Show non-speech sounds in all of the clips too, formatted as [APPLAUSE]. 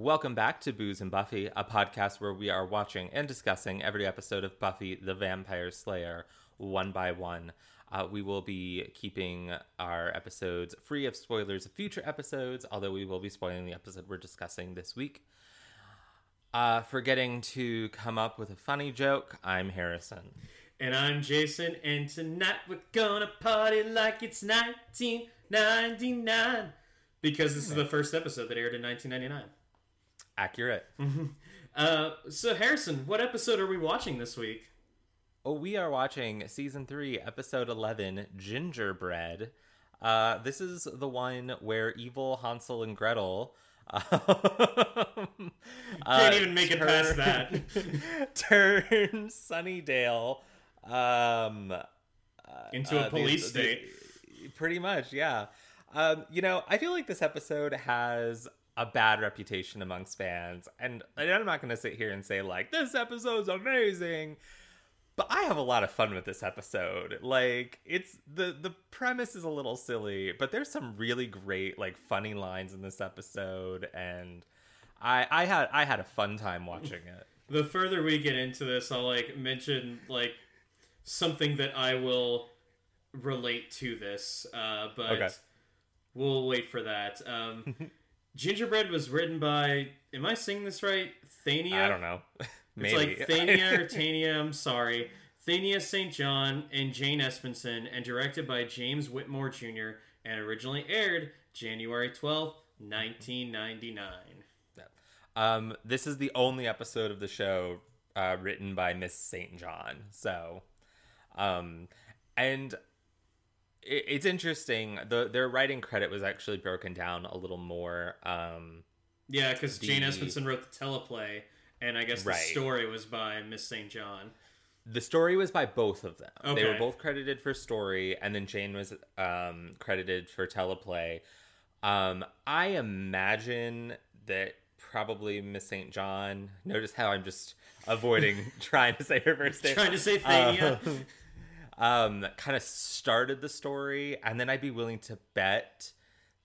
Welcome back to Booze and Buffy, a podcast where we are watching and discussing every episode of Buffy the Vampire Slayer one by one. Uh, we will be keeping our episodes free of spoilers of future episodes, although we will be spoiling the episode we're discussing this week. Uh, forgetting to come up with a funny joke, I'm Harrison. And I'm Jason, and tonight we're gonna party like it's 1999. Because this is the first episode that aired in 1999. Accurate. Uh, so, Harrison, what episode are we watching this week? Oh, we are watching season three, episode 11, Gingerbread. Uh, this is the one where evil Hansel and Gretel. Um, [LAUGHS] Can't uh, even make it past that. [LAUGHS] turn Sunnydale um, uh, Into a the- police state. pretty much, yeah. Um, you know, I feel like this episode has a bad reputation amongst fans, and I'm not going to sit here and say like this episode's amazing. But I have a lot of fun with this episode. Like it's the the premise is a little silly, but there's some really great like funny lines in this episode, and I I had I had a fun time watching it. [LAUGHS] The further we get into this, I'll like mention like something that I will relate to this, uh, but Okay. we'll wait for that. Um, [LAUGHS] Gingerbread was written by. Am I saying this right? Thania. I don't know. [LAUGHS] It's like Thania [LAUGHS] or Tania, I'm sorry. Thania St. John and Jane Espenson, and directed by James Whitmore Jr., and originally aired January 12th, 1999. Um, this is the only episode of the show uh, written by Miss St. John. So, um, and it's interesting. The their writing credit was actually broken down a little more. Um, Yeah, because Jane Espenson wrote the teleplay, and I guess the Right. story was by Miss St. John. the story was by both of them. They were both credited for story, and then Jane was um, credited for teleplay. Um, I imagine that probably Miss St. John. Notice how I'm just avoiding [LAUGHS] trying to say her first name. Trying to say Thania. um, kind of started the story, and then I'd be willing to bet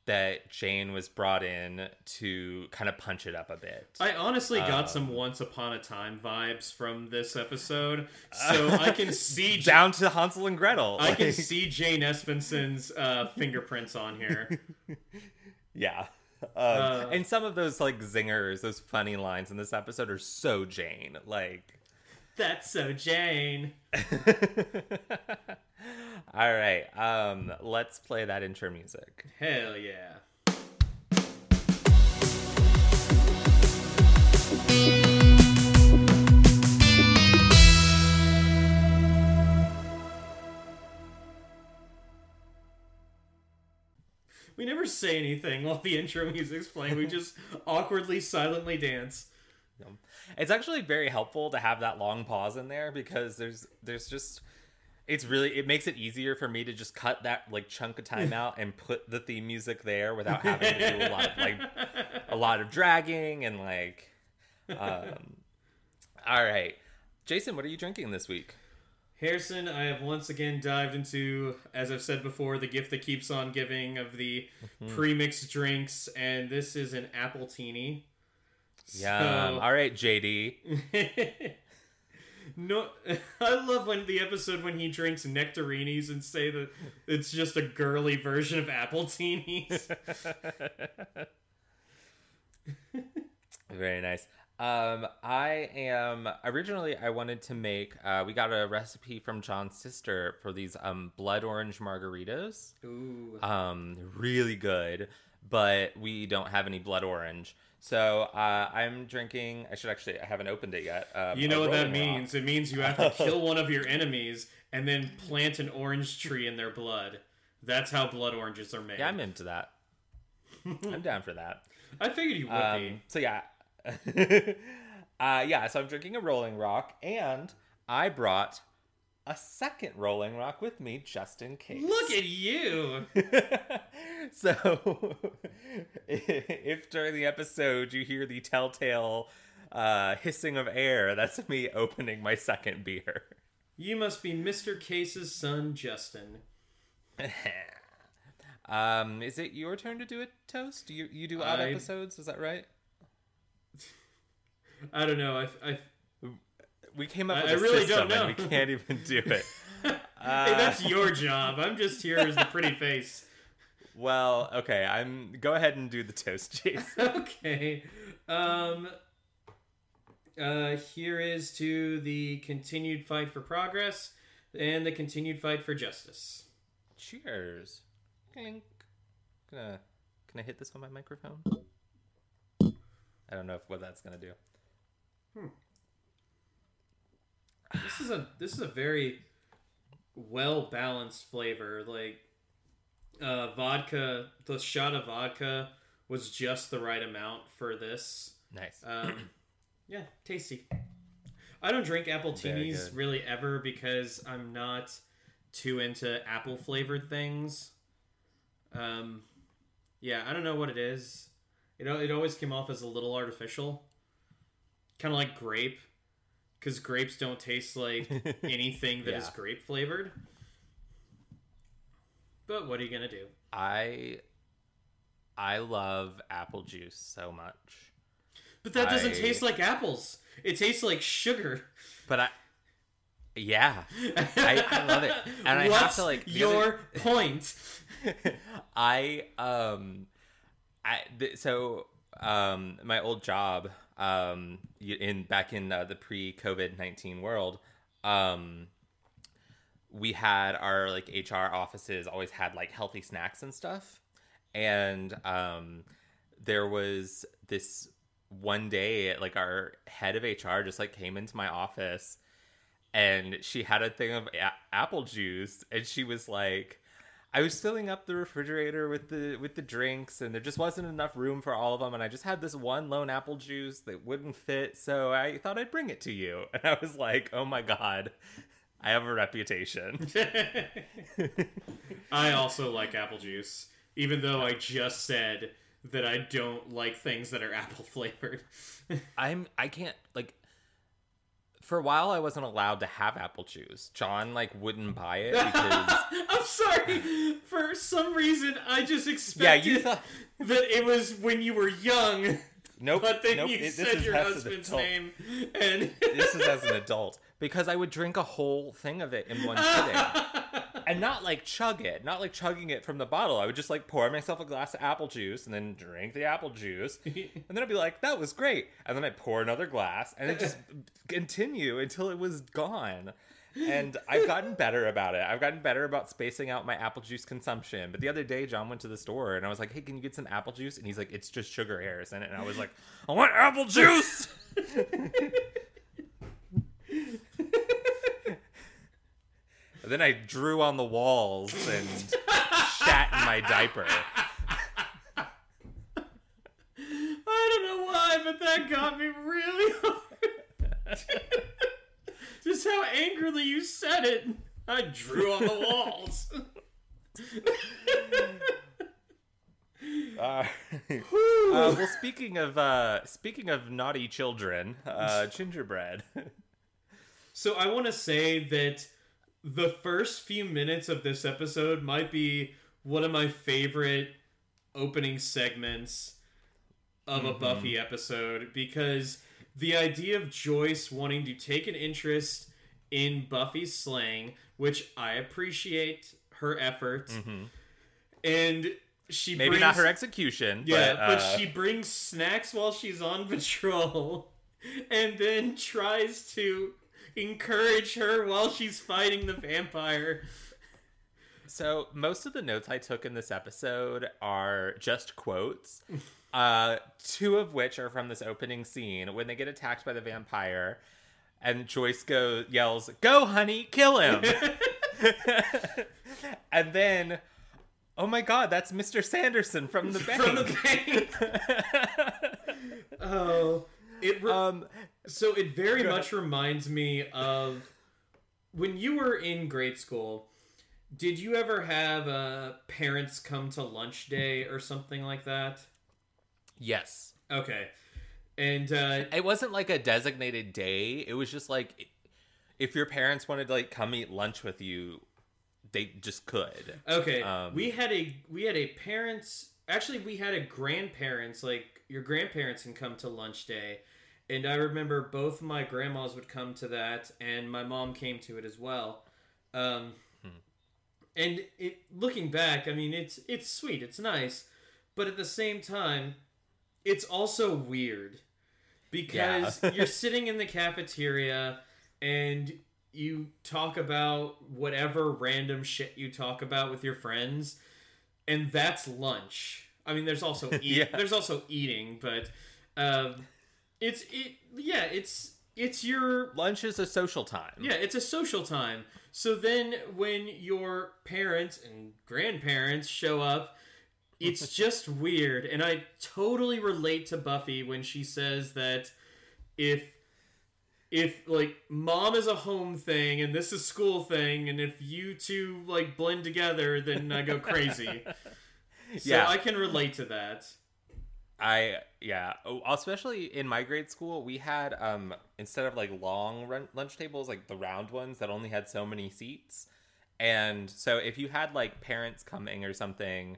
that Jane was brought in to kind of punch it up a bit. I honestly got Um, some Once Upon a Time vibes from this episode, so I can [LAUGHS] see Down to Hansel and Gretel. I can see Jane Espenson's uh, fingerprints on here. [LAUGHS] Yeah. Um, Uh, and some of those like zingers, those funny lines in this episode are so Jane. Like, That's so Jane. [LAUGHS] all right, um, let's play that intro music. Hell yeah. We never say anything while the intro music's playing. We just [LAUGHS] awkwardly, silently dance. It's actually very helpful to have that long pause in there because there's there's just it's really it makes it easier for me to just cut that like chunk of time out and put the theme music there without having to do a lot of like a lot of dragging and like um all right. Jason, what are you drinking this week? Harrison, I have once again dived into, as I've said before, the gift that keeps on giving of the pre-mixed drinks, and this is an appletini. Yum. All right, JD. [LAUGHS] no, [LAUGHS] I love when the episode when he drinks nectarinis and say that it's just a girly version of appletinis. [LAUGHS] Very nice. Um, I am originally I wanted to make. Uh, we got a recipe from John's sister for these um blood orange margaritas. Ooh. Um, really good, but we don't have any blood orange. So uh, I'm drinking. I should actually. I haven't opened it yet. Um, You know what that Rolling Rock. means? It means you have to kill one of your enemies and then plant an orange tree in their blood. That's how blood oranges are made. Yeah, I'm into that. I'm down for that. I figured you would Um, be. so yeah, [LAUGHS] uh, yeah. So I'm drinking a Rolling Rock, and I brought a second Rolling Rock with me just in case. Look at you. [LAUGHS] so, [LAUGHS] if during the episode you hear the telltale uh, hissing of air, that's me opening my second beer. You must be Mr. Case's son, Justin. [LAUGHS] um, is it your turn to do a toast? You you do odd I- episodes? Is that right? I don't know. I, I We came up I- with I a really system don't and we can't even do it. [LAUGHS] hey, Uh, that's your job. I'm just here as the pretty face. Well, okay. I'm. Go ahead and do the toast, Jason. [LAUGHS] okay. Um. Uh, here is to the continued fight for progress and the continued fight for justice. Cheers. Clink. Gonna. Can I hit this on my microphone? I don't know if, what that's gonna do. This is a this is a very well balanced flavor. Like uh, vodka, the shot of vodka was just the right amount for this. Nice. Um, yeah, tasty. I don't drink appletinis really ever because I'm not too into apple flavored things. Um, yeah, I don't know what it is. It it always came off as a little artificial, kind of like grape, because grapes don't taste like [LAUGHS] anything that is Yeah. grape flavored. But what are you gonna do? I. I love apple juice so much, But that doesn't I- taste like apples. It tastes like sugar. but I. Yeah, I- I love it. [LAUGHS] And I have to, like, your [LAUGHS] point? I um, I th- so um, my old job um in back in uh, the pre COVID nineteen world um. We had our like HR offices always had like healthy snacks and stuff, and um, there was this one day like our head of HR just like came into my office and she had a thing of a- apple juice and she was like I was filling up the refrigerator with the with the drinks and there just wasn't enough room for all of them and I just had this one lone apple juice that wouldn't fit so I thought I'd bring it to you [LAUGHS] and I was like oh my god I have a reputation [LAUGHS] [LAUGHS] I also like apple juice, even though I just said that I don't like things that are apple flavored. I'm I can't like for a while I wasn't allowed to have apple juice John like wouldn't buy it [LAUGHS] because I'm sorry. For some reason, I just yeah expected you thought that it was when you were young, nope but then nope you it- this said is your husband's name, and this is as an adult because I would drink a whole thing of it in one [LAUGHS] sitting. And not like chug it, not like chugging it from the bottle. I would just like pour myself a glass of apple juice and then drink the apple juice. [LAUGHS] And then I'd be like, that was great. And then I'd pour another glass and it just [LAUGHS] continue until it was gone. And I've gotten better about it. I've gotten better about spacing out my apple juice consumption. But the other day, John went to the store and I was like, hey, can you get some apple juice? And he's like, it's just sugar it. And I was like, I want apple juice. [LAUGHS] And then I drew on the walls and [LAUGHS] shat in my diaper. I don't know why, but that got me really hard. Just how angrily you said it. I drew on the walls. Uh, uh, well, speaking of uh, speaking of naughty children, uh, [LAUGHS] gingerbread. [LAUGHS] So I want to say that the first few minutes of this episode might be one of my favorite opening segments of a Buffy episode because the idea of Joyce wanting to take an interest in Buffy's slang, which I appreciate her effort, and she Maybe brings, not her execution. yeah, but, but uh, she brings snacks while she's on patrol [LAUGHS] and then tries to encourage her while she's fighting the vampire. So most of the notes I took in this episode are just quotes. uh, two of which are from this opening scene when they get attacked by the vampire, and Joyce go yells, "Go, honey, kill him!" [LAUGHS] and then, oh my God, that's Mr. Sanderson from the bank. From the bank. [LAUGHS] Oh, it re- um, so it very Go much reminds me of when you were in grade school. Did you ever have uh, parents come to lunch day or something like that? yes, Okay, and uh, it wasn't like a designated day. It was just like if your parents wanted to like come eat lunch with you, they just could. Okay, Um, we had a we had a parents. Actually, we had a grandparents. Like your grandparents can come to lunch day, And I remember both my grandmas would come to that, and my mom came to it as well. Um, and it looking back, I mean, it's it's sweet, it's nice, but at the same time, it's also weird because Yeah. [LAUGHS] you're sitting in the cafeteria and you talk about whatever random shit you talk about with your friends, and that's lunch. I mean, there's also [LAUGHS] eat, Yeah. there's also eating, but um, it's it yeah, it's it's your Lunch is a social time. yeah, it's a social time. So then when your parents and grandparents show up, it's [LAUGHS] just weird. And I totally relate to Buffy when she says that if if like mom is a home thing and this is school thing and if you two like blend together then I go crazy. [LAUGHS] So Yeah. I can relate to that. I yeah, Oh, especially in my grade school, we had um instead of like long run- lunch tables, like the round ones that only had so many seats. And so if you had like parents coming or something,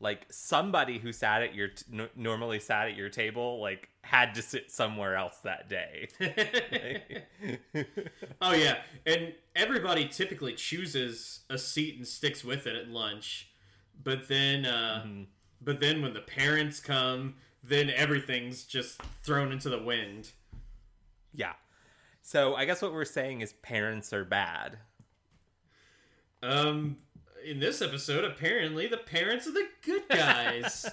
like somebody who sat at your t- n- normally sat at your table like had to sit somewhere else that day. [LAUGHS] Oh yeah, and everybody typically chooses a seat and sticks with it at lunch, but then, uh, Mm-hmm. But then when the parents come, then everything's just thrown into the wind. yeah. So I guess what we're saying is parents are bad. Um, in this episode, apparently the parents are the good guys,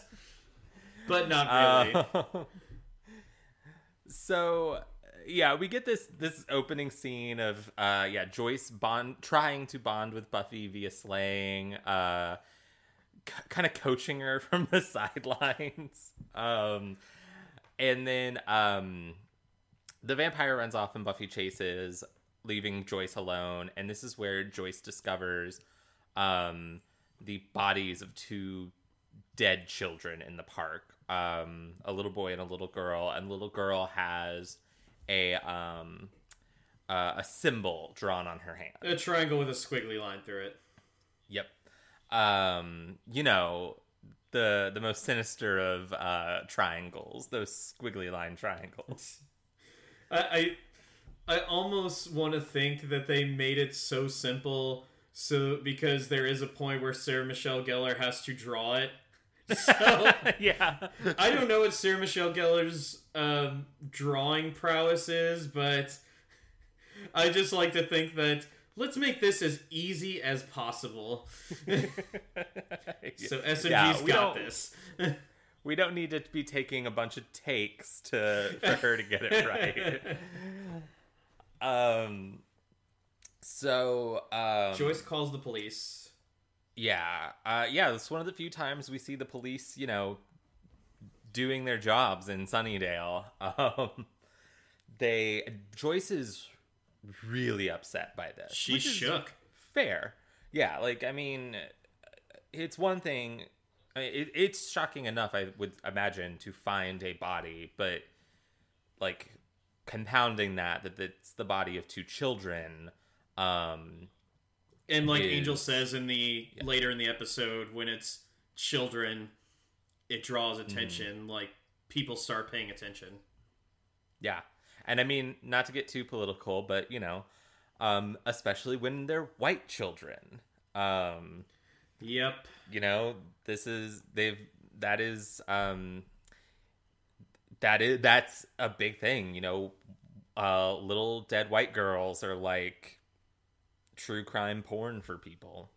[LAUGHS] but not really. Uh, [LAUGHS] so yeah, we get this this opening scene of uh yeah, Joyce bond trying to bond with Buffy via slaying, uh c- kind of coaching her [LAUGHS] from the sidelines. Um and then um the vampire runs off and Buffy chases, leaving Joyce alone, and this is where Joyce discovers um the bodies of two dead children in the park. Um, a little boy and a little girl, and little girl has a um, uh, a symbol drawn on her hand. a triangle with a squiggly line through it. Yep. Um, you know the the most sinister of uh, triangles, those squiggly line triangles. [LAUGHS] I, I I almost want to think that they made it so simple, so because there is a point where Sarah Michelle Gellar has to draw it. [LAUGHS] So yeah. I don't know what Sarah Michelle Gellar's um, drawing prowess is, but I just like to think that let's make this as easy as possible. [LAUGHS] So S and Yeah, got this. [LAUGHS] We don't need to be taking a bunch of takes to for her to get it [LAUGHS] right. um. So um, Joyce calls the police. Yeah, uh, yeah. It's one of the few times we see the police, you know, doing their jobs in Sunnydale. Um, they Joyce is really upset by this. She shook. Fair, yeah. Like I mean, it's one thing. I mean, it, it's shocking enough, I would imagine, to find a body, but like compounding that that it's the body of two children. Um, And like is- Angel says in the later in the episode, when it's children, it draws Mm-hmm. attention. Like people start paying attention. Yeah. And I mean, not to get too political, but you know, um, especially when they're white children. Um, Yep. you know, this is they've that is um that is that's a big thing, you know. Uh little dead white girls are like true crime porn for people.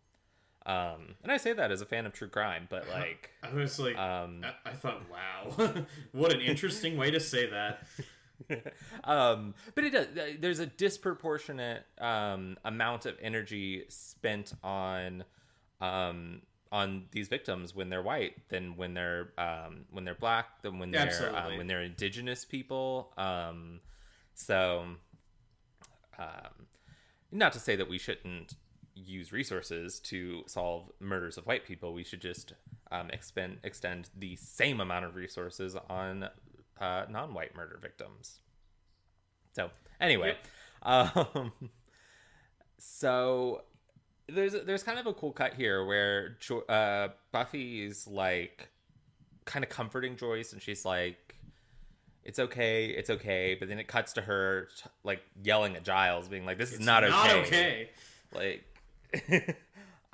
Um and I say that as a fan of true crime, but [LAUGHS] like I was like, um I, I thought, wow, [LAUGHS] what an interesting way to say that. [LAUGHS] [LAUGHS] um, but it does. There's a disproportionate um, amount of energy spent on um, on these victims when they're white than when they're um, when they're black than when they're um, when they're indigenous people. Um, so, um, not to say that we shouldn't use resources to solve murders of white people. We should just um, expend extend the same amount of resources on uh, non-white murder victims. So anyway, um, [LAUGHS] so there's there's kind of a cool cut here where jo- uh, Buffy's like kind of comforting Joyce, and she's like, it's okay, it's okay. But then it cuts to her t- like yelling at Giles, being like, "This is It's not, not okay." okay. Like,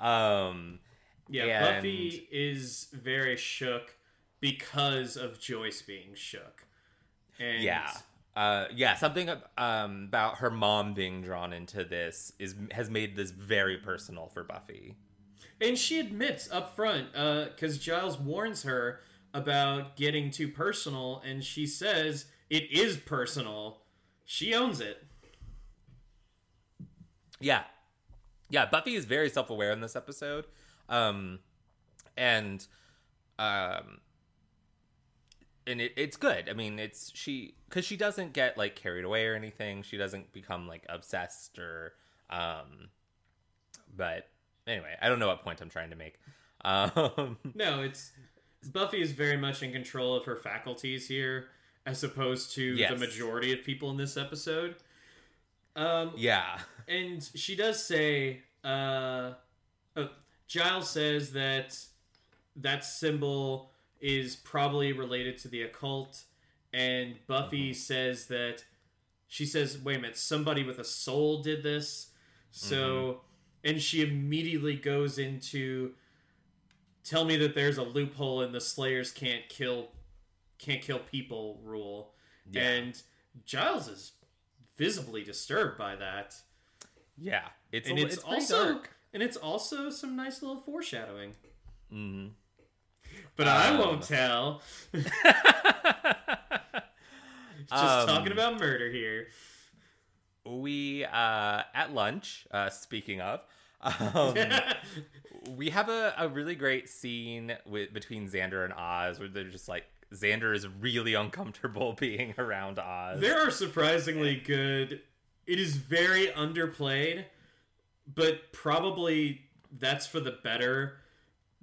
[LAUGHS] um, Yeah, And- Buffy is very shook because of Joyce being shook. And yeah, uh, yeah. Something um about her mom being drawn into this is has made this very personal for Buffy. And she admits up front, because Giles warns her about getting too personal, and she says it is personal. She owns it. Yeah. Yeah, Buffy is very self-aware in this episode. Um and um and it, it's good. I mean, it's she cuz she doesn't get like carried away or anything. She doesn't become like obsessed or um but anyway, I don't know what point I'm trying to make. [LAUGHS] Um No, it's Buffy is very much in control of her faculties here, as opposed to Yes. the majority of people in this episode. Um, yeah. and she does say, uh, uh, Giles says that that symbol is probably related to the occult, and Buffy says that she says, "Wait a minute, somebody with a soul did this." So, and she immediately goes into tell me that there's a loophole in the Slayers can't kill can't kill people rule, Yeah. and Giles is visibly disturbed by that Yeah. It's and a, it's, it's also dark. and it's also some nice little foreshadowing. Mhm. But I Um. won't tell. [LAUGHS] [LAUGHS] Just Um, talking about murder here. we uh at lunch, uh speaking of [LAUGHS] um we have a, a really great scene with between Xander and Oz where they're just like Xander is really uncomfortable being around Oz. there are surprisingly good. It is very underplayed, but probably that's for the better.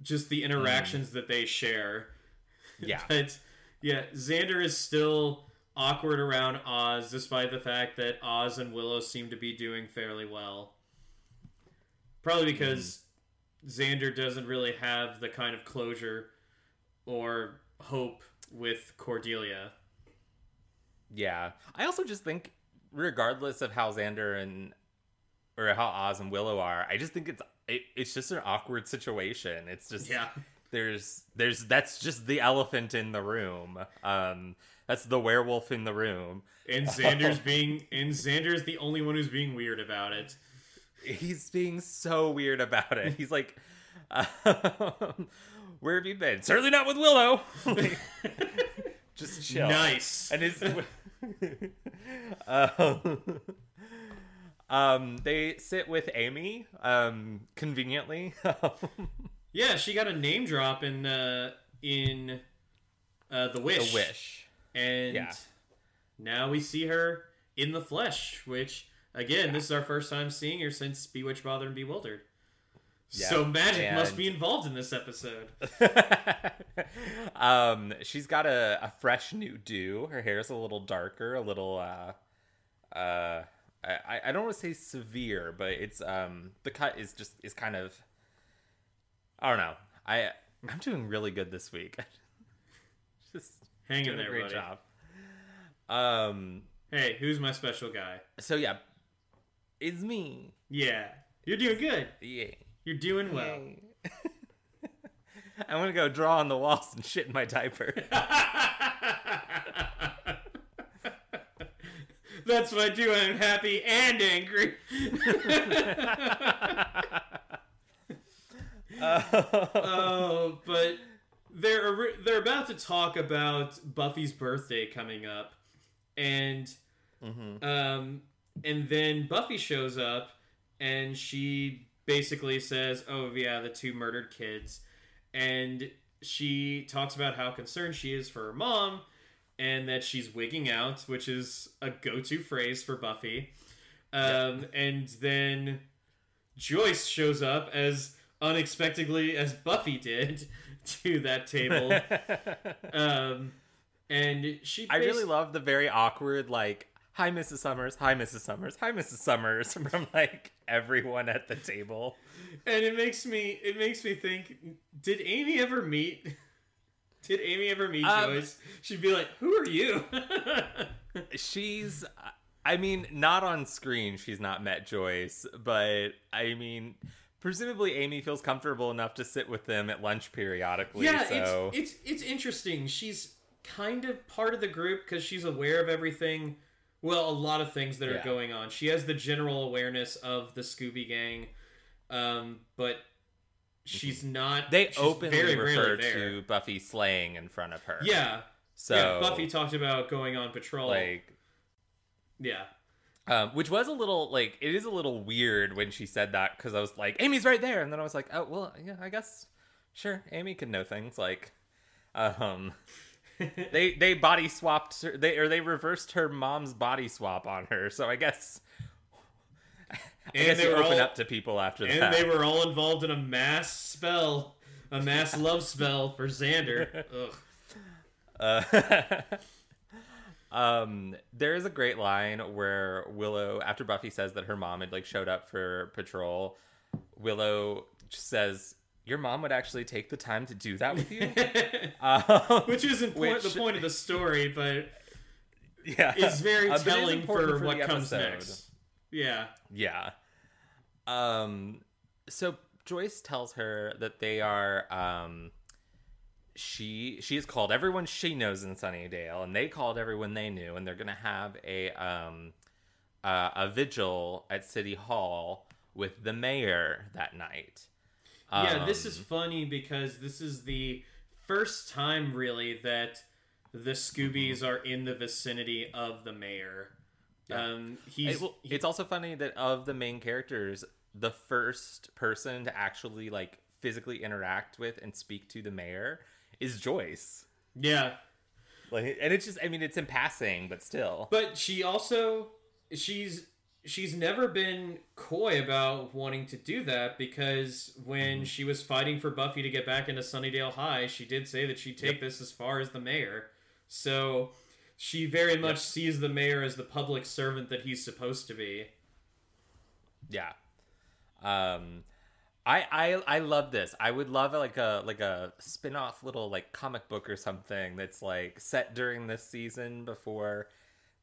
Just the um, interactions that they share. [LAUGHS] yeah. But yeah, Xander is still awkward around Oz, despite the fact that Oz and Willow seem to be doing fairly well. Probably hmm. because Xander doesn't really have the kind of closure or hope with Cordelia. Yeah. I also just think regardless of how Xander and or how Oz and Willow are, I just think it's it, it's just an awkward situation. It's just Yeah. there's there's that's just the elephant in the room. Um that's the werewolf in the room. And Xander's being and Xander's the only one who's being weird about it. he's being so weird about it. He's like, um, "Where have you been?" Certainly not with Willow. Like, [LAUGHS] just chill. Nice. And his, [LAUGHS] um, um, they sit with Amy, um, conveniently. [LAUGHS] Yeah, she got a name drop in uh in uh The Wish. the wish. And Yeah. now we see her in the flesh, which again, this is our first time seeing her since Bewitched, Bothered, and Bewildered. Yeah, So magic must be involved in this episode. [LAUGHS] um, she's got a, a fresh new do. Her hair's a little darker, a little uh, uh, I, I don't want to say severe, but it's um the cut is just is kind of I don't know. I I'm doing really good this week. [LAUGHS] just Hang in there, a great buddy. job. Um. Hey, who's my special guy? So yeah, it's me. Yeah, you're doing good. Yeah. You're doing well. [LAUGHS] I'm gonna go draw on the walls and shit in my diaper. [LAUGHS] That's what I do I'm happy and angry. [LAUGHS] Oh, but they're they're about to talk about Buffy's birthday coming up, and Mhm. um, and then Buffy shows up, and she basically says, "Oh yeah, the two murdered kids," and she talks about how concerned she is for her mom, and that she's wigging out, which is a go-to phrase for Buffy. Um, and then Joyce shows up as unexpectedly as Buffy did [LAUGHS] to that table. [LAUGHS] um, and she I really love the very awkward like hi Mrs. Summers, hi Mrs. Summers, hi Mrs. Summers [LAUGHS] from like everyone at the table. and it makes me it makes me think did Amy ever meet Did Amy ever meet Um, Joyce? She'd be like, "Who are you?" [LAUGHS] she's I mean, not on screen she's not met Joyce, but I mean presumably Amy feels comfortable enough to sit with them at lunch periodically. yeah, so it's it's it's interesting. She's kind of part of the group because she's aware of everything. Well, a lot of things that are Yeah. going on. She has the general awareness of the Scooby Gang, um, but she's not. they she's openly very refer to Buffy slaying in front of her. Yeah, So yeah. Buffy talked about going on patrol. like yeah, um, which was a little like it is a little weird when she said that because I was like Amy's right there and then I was like oh well yeah I guess sure Amy can know things like um [LAUGHS] they they body swapped her, they or they reversed her mom's body swap on her so I guess And they were open all- up to people after and that they were all involved in a mass spell, a mass [LAUGHS] love spell for Xander. Ugh. Uh, [LAUGHS] um, there is a great line where Willow, after Buffy says that her mom had like showed up for patrol, Willow says, "Your mom would actually take the time to do that with you." [LAUGHS] um, Which isn't Which- the point of the story, but yeah, it's very Uh, but it is telling important for, what comes next. Yeah. Yeah. Um so Joyce tells her that they are um she she has called everyone she knows in Sunnydale and they called everyone they knew and they're going to have a um uh, a vigil at City Hall with the mayor that night. Yeah, this is Um, funny because this is the first time really that the Scoobies are in the vicinity of the mayor. Yeah. Um, he's It- well, it's also funny that of the main characters, the first person to actually like physically interact with and speak to the mayor is Joyce. yeah, Like, and it's just, I mean, it's in passing, but still. but she also she's she's never been coy about wanting to do that because when she was fighting for Buffy to get back into Sunnydale High, she did say that she'd take Yep. this as far as the mayor. So she very much Yep. sees the mayor as the public servant that he's supposed to be. Yeah. Um, I I I love this. I would love like a like a spin-off little like comic book or something that's like set during this season before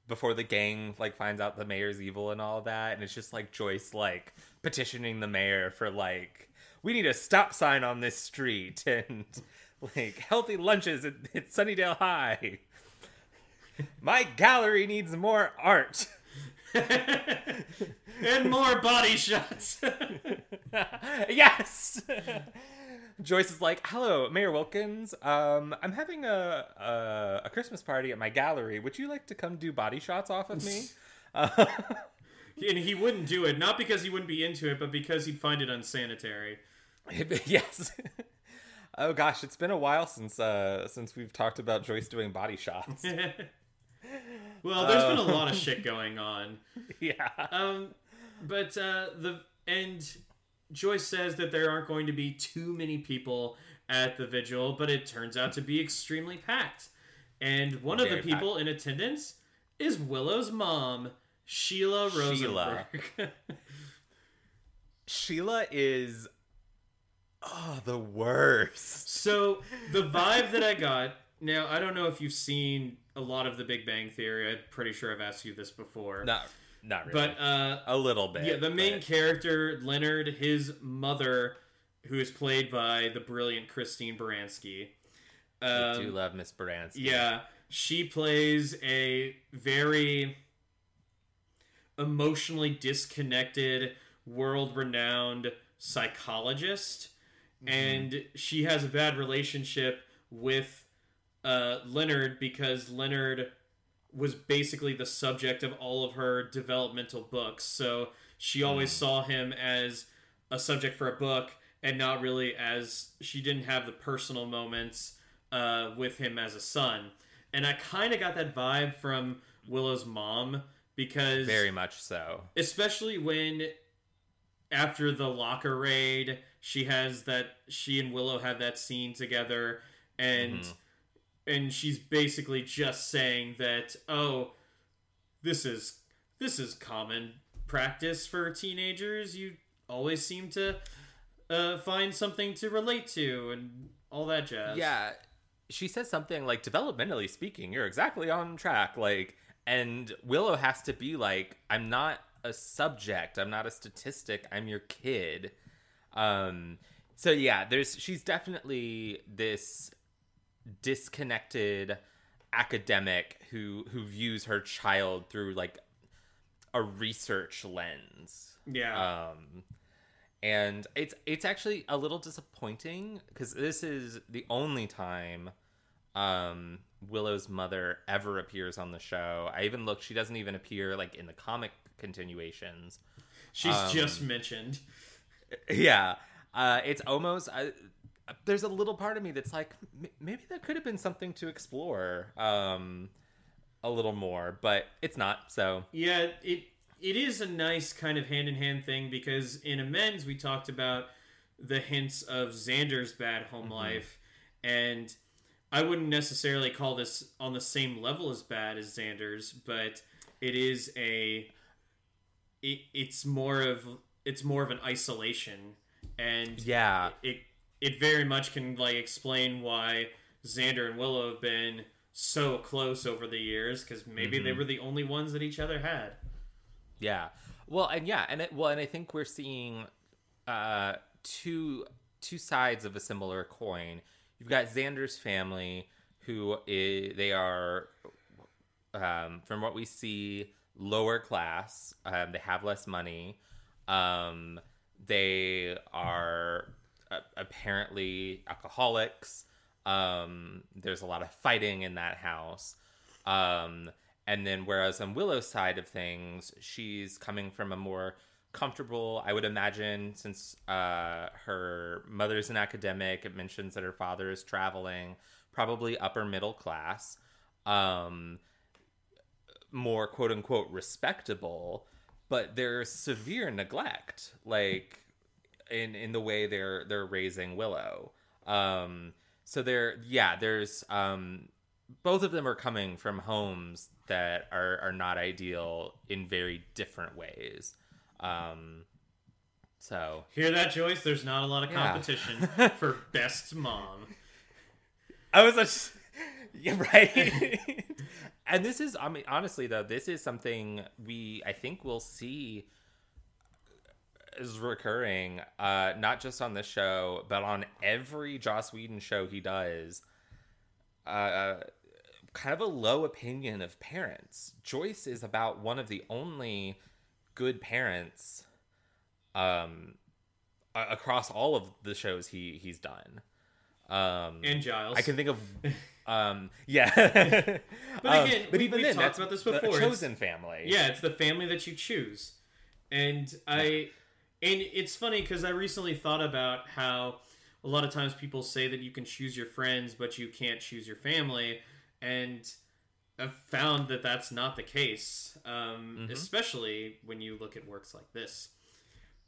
before the gang like finds out the mayor's evil and all that and it's just like Joyce like petitioning the mayor for like we need a stop sign on this street and [LAUGHS] like healthy lunches at, at Sunnydale High. My gallery needs more art. [LAUGHS] and more body shots. [LAUGHS] yes. Joyce is like, "Hello, Mayor Wilkins. Um, I'm having a, a a Christmas party at my gallery. Would you like to come do body shots off of me?" Uh, [LAUGHS] and he wouldn't do it, not because he wouldn't be into it, but because he'd find it unsanitary. yes. oh gosh, it's been a while since uh since we've talked about Joyce doing body shots. Well, there's been a lot of shit going on. [LAUGHS] yeah. Um, but uh, the and Joyce says that there aren't going to be too many people at the vigil, but it turns out to be extremely packed. And one of the people in attendance is Willow's mom, Sheila Sheila. Rosenberg. [LAUGHS] Sheila is oh the worst. so the vibe that I got now, I don't know if you've seen a lot of The Big Bang Theory. I'm pretty sure I've asked you this before. Not not really. but uh, a little bit. Yeah, the main but- character, Leonard, his mother, who is played by the brilliant Christine Baranski. I Um, do love Miss Baranski. yeah, she plays a very emotionally disconnected, world renowned psychologist. And she has a bad relationship with uh, Leonard because Leonard was basically the subject of all of her developmental books. So she always saw him as a subject for a book and not really as she didn't have the personal moments uh, with him as a son. And I kind of got that vibe from Willow's mom because Very much so. especially when after the locker raid she has that she and willow have that scene together and Mhm. And she's basically just saying that oh this is this is common practice for teenagers. You always seem to uh, find something to relate to and all that jazz. Yeah. she says something like developmentally speaking you're exactly on track like and willow has to be like i'm not a subject. I'm not a statistic. I'm your kid. Um so yeah there's she's definitely this disconnected academic who who views her child through like a research lens Yeah. um and it's it's actually a little disappointing because this is the only time um willow's mother ever appears on the show i even looked she doesn't even appear like in the comic continuations She's um, just mentioned. [LAUGHS] yeah uh it's almost uh, there's a little part of me that's like maybe that could have been something to explore um a little more but it's not so. Yeah, it it is a nice kind of hand in hand thing because in amends we talked about the hints of Xander's bad home life, and I wouldn't necessarily call this on the same level as bad as Xander's, but it is a it, it's more of it's more of an isolation, and yeah. it it very much can like explain why Xander and Willow have been so close over the years because maybe they were the only ones that each other had. Yeah. Well, and yeah, and it, well, and I think we're seeing uh, two two sides of a similar coin. You've got Xander's family, who is, they are, um, from what we see, lower class. Um, they have less money. Um, they are apparently alcoholics. Um, there's a lot of fighting in that house. Um, and then, whereas on Willow's side of things, she's coming from a more comfortable, I would imagine, since uh, her mother's an academic, it mentions that her father is traveling, probably upper middle class, um, more quote unquote respectable, but there's severe neglect, like in in the way they're they're raising Willow. Um, so there, yeah, there's um, both of them are coming from homes that are are not ideal in very different ways. Um, so Hear that, Joyce? There's not a lot of Yeah. competition [LAUGHS] for best mom. I was just [LAUGHS] yeah right. [LAUGHS] and this is I mean honestly though this is something we I think we'll see is recurring uh not just on this show but on every Joss Whedon show he does. Uh kind of a low opinion of parents. Joyce is about one of the only good parents um across all of the shows he he's done. Um And Giles. I can think of, [LAUGHS] um, yeah. But [LAUGHS] Um, again, but we- even we've then, talked about this before. It's- chosen family. Yeah, it's the family that you choose. And I and it's funny cuz I recently thought about how a lot of times people say that you can choose your friends but you can't choose your family and I've found that that's not the case. Um, Mhm. especially when you look at works like this.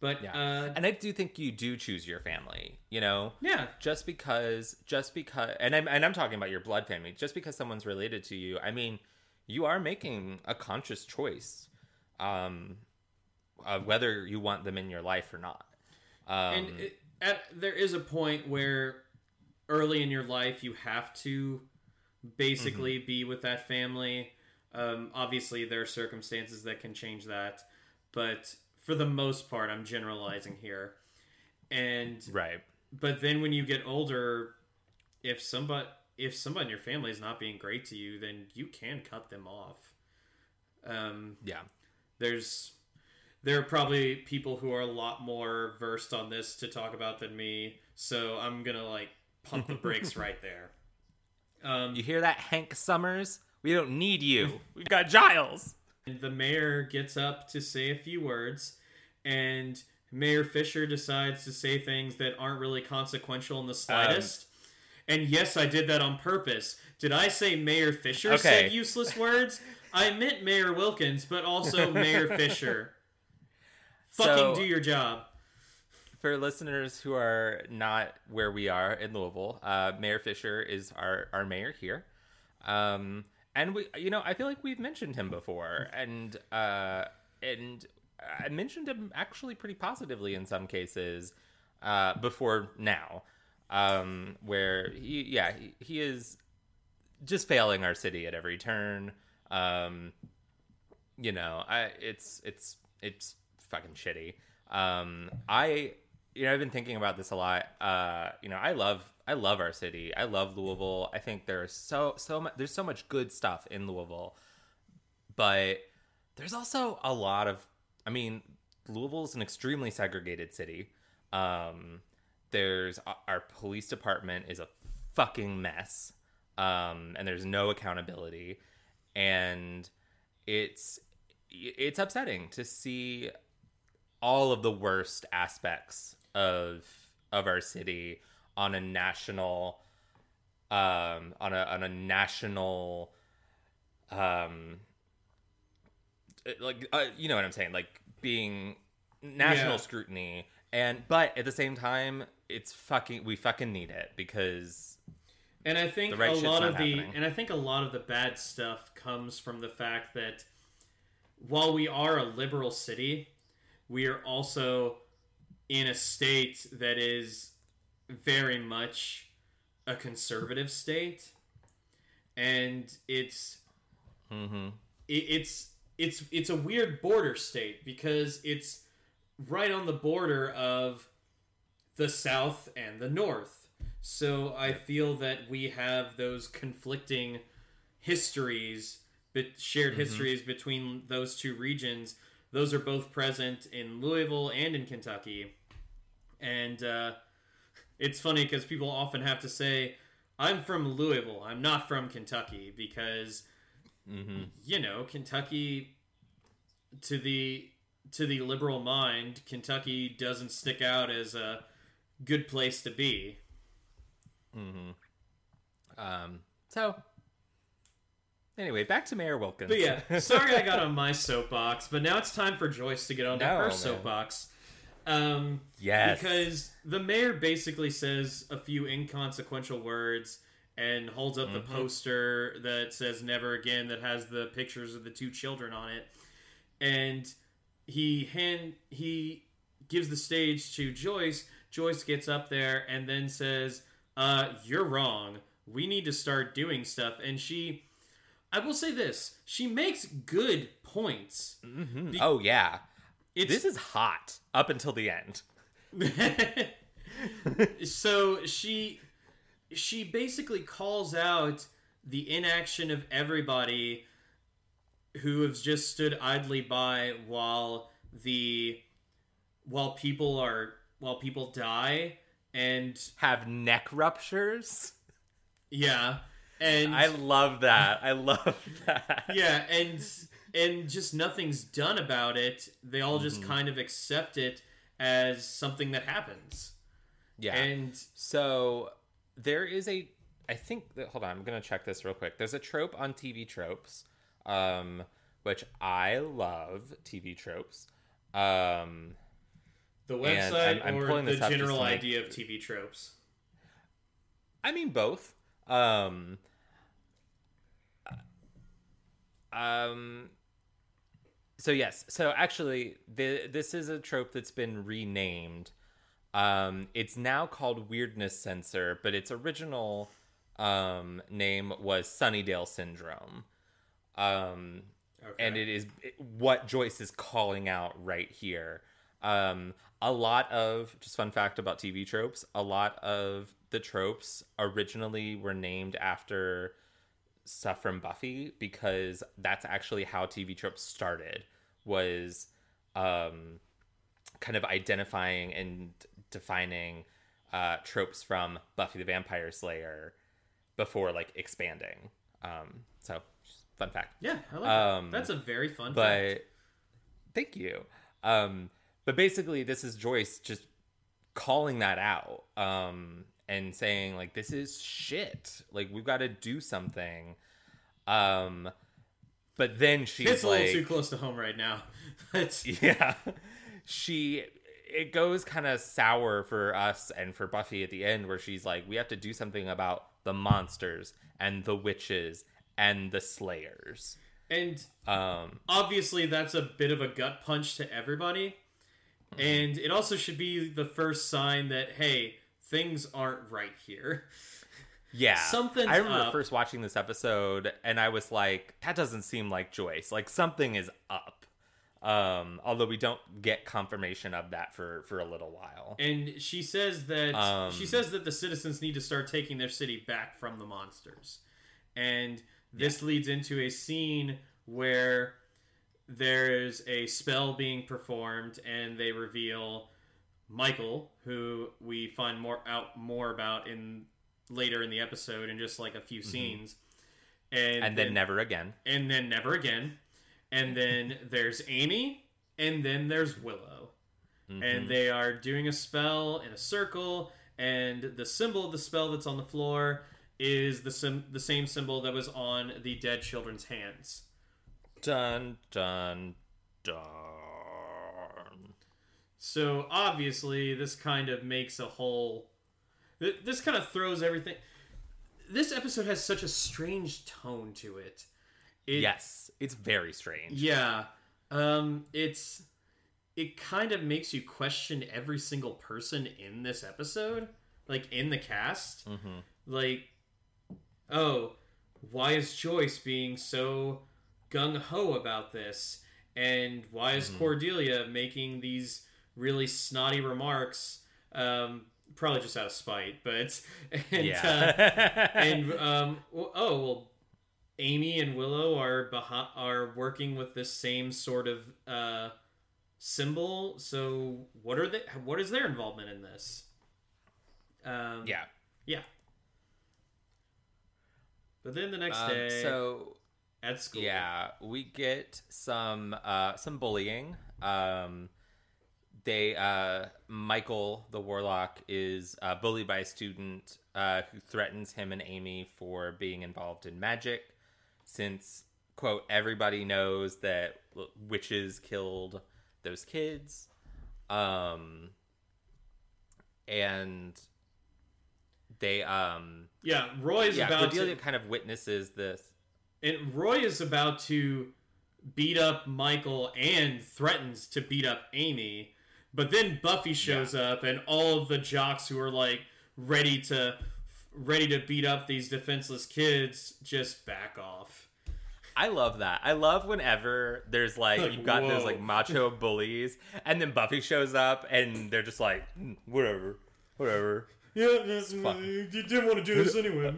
But Yeah. uh, and I do think you do choose your family. You know, yeah, just because, just because, and I'm and I'm talking about your blood family. Just because someone's related to you, I mean, you are making a conscious choice, um, of whether you want them in your life or not. Um, and it, at, there is a point where early in your life you have to basically Mm-hmm. be with that family um, obviously there are circumstances that can change that but for the most part i'm generalizing here and right. but then when you get older if somebody if somebody in your family is not being great to you then you can cut them off um, Yeah. there's there are probably people who are a lot more versed on this to talk about than me so i'm gonna like pump the brakes [LAUGHS] right there um, You hear that, Hank Summers? We don't need you. [LAUGHS] We've got Giles. and the mayor gets up to say a few words and mayor Fischer decides to say things that aren't really consequential in the slightest and yes i did that on purpose did i say mayor Fischer Okay. said useless words i meant mayor wilkins but also [LAUGHS] mayor Fischer fucking So- do your job For listeners who are not where we are in Louisville, uh, Mayor Fischer is our, our mayor here. Um, and we, you know, I feel like we've mentioned him before, and uh, and I mentioned him actually pretty positively in some cases uh, before now. um, where he, yeah, he, he is just failing our city at every turn. Um, you know, I it's it's it's fucking shitty. Um, I you know I've been thinking about this a lot. Uh, you know, I love I love our city. I love Louisville. I think there's so so much there's so much good stuff in Louisville, but there's also a lot of I mean, Louisville's an extremely segregated city. Um, there's our police department is a fucking mess. Um, and there's no accountability and it's it's upsetting to see all of the worst aspects of of our city on a national um on a on a national um like uh, you know what I'm saying like being national Yeah. scrutiny and but at the same time it's fucking we fucking need it because And I think right a lot of the happening. and I think a lot of the bad stuff comes from the fact that while we are a liberal city, we are also in a state that is very much a conservative state. And it's mhm it, it's it's it's a weird border state because it's right on the border of the south and the north. So I feel that we have those conflicting histories, but shared histories between those two regions. Those are both present in Louisville and in Kentucky, and uh, it's funny because people often have to say, "I'm from Louisville. I'm not from Kentucky," because mhm you know, Kentucky to the to the liberal mind, Kentucky doesn't stick out as a good place to be. Mm-hmm. Um. So, anyway, back to Mayor Wilkins. But yeah, [LAUGHS] sorry I got on my soapbox, but now it's time for Joyce to get on to No, her man. soapbox. Um, yes. because the mayor basically says a few inconsequential words and holds up the Mhm. poster that says never again that has the pictures of the two children on it and he hand he gives the stage to Joyce Joyce gets up there and then says uh you're wrong we need to start doing stuff and she I will say this she makes good points Mhm. Be- oh yeah. it's This is hot up until the end. [LAUGHS] so she she basically calls out the inaction of everybody who has just stood idly by while the while people are while people die and Have neck ruptures. yeah and I love that. I love [LAUGHS] that. yeah and and just nothing's done about it they all just Mhm. kind of accept it as something that happens Yeah. and So there is a I think that hold on, I'm gonna check this real quick. There's a trope on TV tropes, um, which I love TV tropes. Um the website I'm- I'm or the this up just general to make- idea of tv tropes I mean both. Um um so yes, so actually the this is a trope that's been renamed. Um it's now called weirdness censor, but its original um name was Sunnydale syndrome. Um okay. and it is what Joyce is calling out right here. Um, a lot of just fun fact about TV tropes. A lot of the tropes originally were named after stuff from Buffy because that's actually how TV tropes started. Was um, kind of identifying and defining uh, tropes from Buffy the Vampire Slayer before like expanding. Um, so, fun fact Yeah, I like Um, that. That's a very fun but fact. thank you um but basically this is joyce just calling that out um and saying like this is shit like we've got to do something um but then she's It's a little too close to home right now. [LAUGHS] Yeah she it goes kind of sour for us and for buffy at the end where she's like we have to do something about the monsters and the witches and the slayers and um obviously that's a bit of a gut punch to everybody. Mm-hmm. And it also should be the first sign that hey, things aren't right here. Yeah. Something. I remember up. first watching this episode and I was like, that doesn't seem like Joyce. Like something is up. Um, although we don't get confirmation of that for for a little while. And she says that Um, she says that the citizens need to start taking their city back from the monsters. And this leads into a scene where there's a spell being performed and they reveal Michael, who we find more out more about in later in the episode in just like a few scenes. And, Mm-hmm. And then never again. and then never again. And then [LAUGHS] there's Amy, and then there's Willow. Mm-hmm. And they are doing a spell in a circle, and the symbol of the spell that's on the floor is the sim- the same symbol that was on the dead children's hands. Dun dun dun. So obviously, this kind of makes a whole. This kind of throws everything. This episode has such a strange tone to it. it yes, it's very strange. Yeah. Um it's it kind of makes you question every single person in this episode, like in the cast. Mhm. Like oh, why is Joyce being so gung ho about this? And why is Mm-hmm. Cordelia making these really snotty remarks? Um probably just out of spite, but and uh, [LAUGHS] and um, oh well, Amy and Willow are behi- are working with this same sort of uh, symbol. So what are they? What is their involvement in this? Um, yeah. yeah. But then the next Um, day so at school, Yeah, we get some uh some bullying. Um they uh Michael the warlock is uh, bullied by a student uh who threatens him and Amy for being involved in magic since quote everybody knows that witches killed those kids. Um and they um yeah. Roy is yeah, about Cordelia to, kind of witnesses this and Roy is about to beat up Michael and threatens to beat up Amy. But then Buffy shows up, and all of the jocks who are like ready to ready to beat up these defenseless kids just back off. I love that. I love whenever there's like, Like, you've got those like macho [LAUGHS] bullies, and then Buffy shows up, and they're just like, "Mm, whatever, whatever. Yeah, that's, Fine. you didn't want to do this anyway.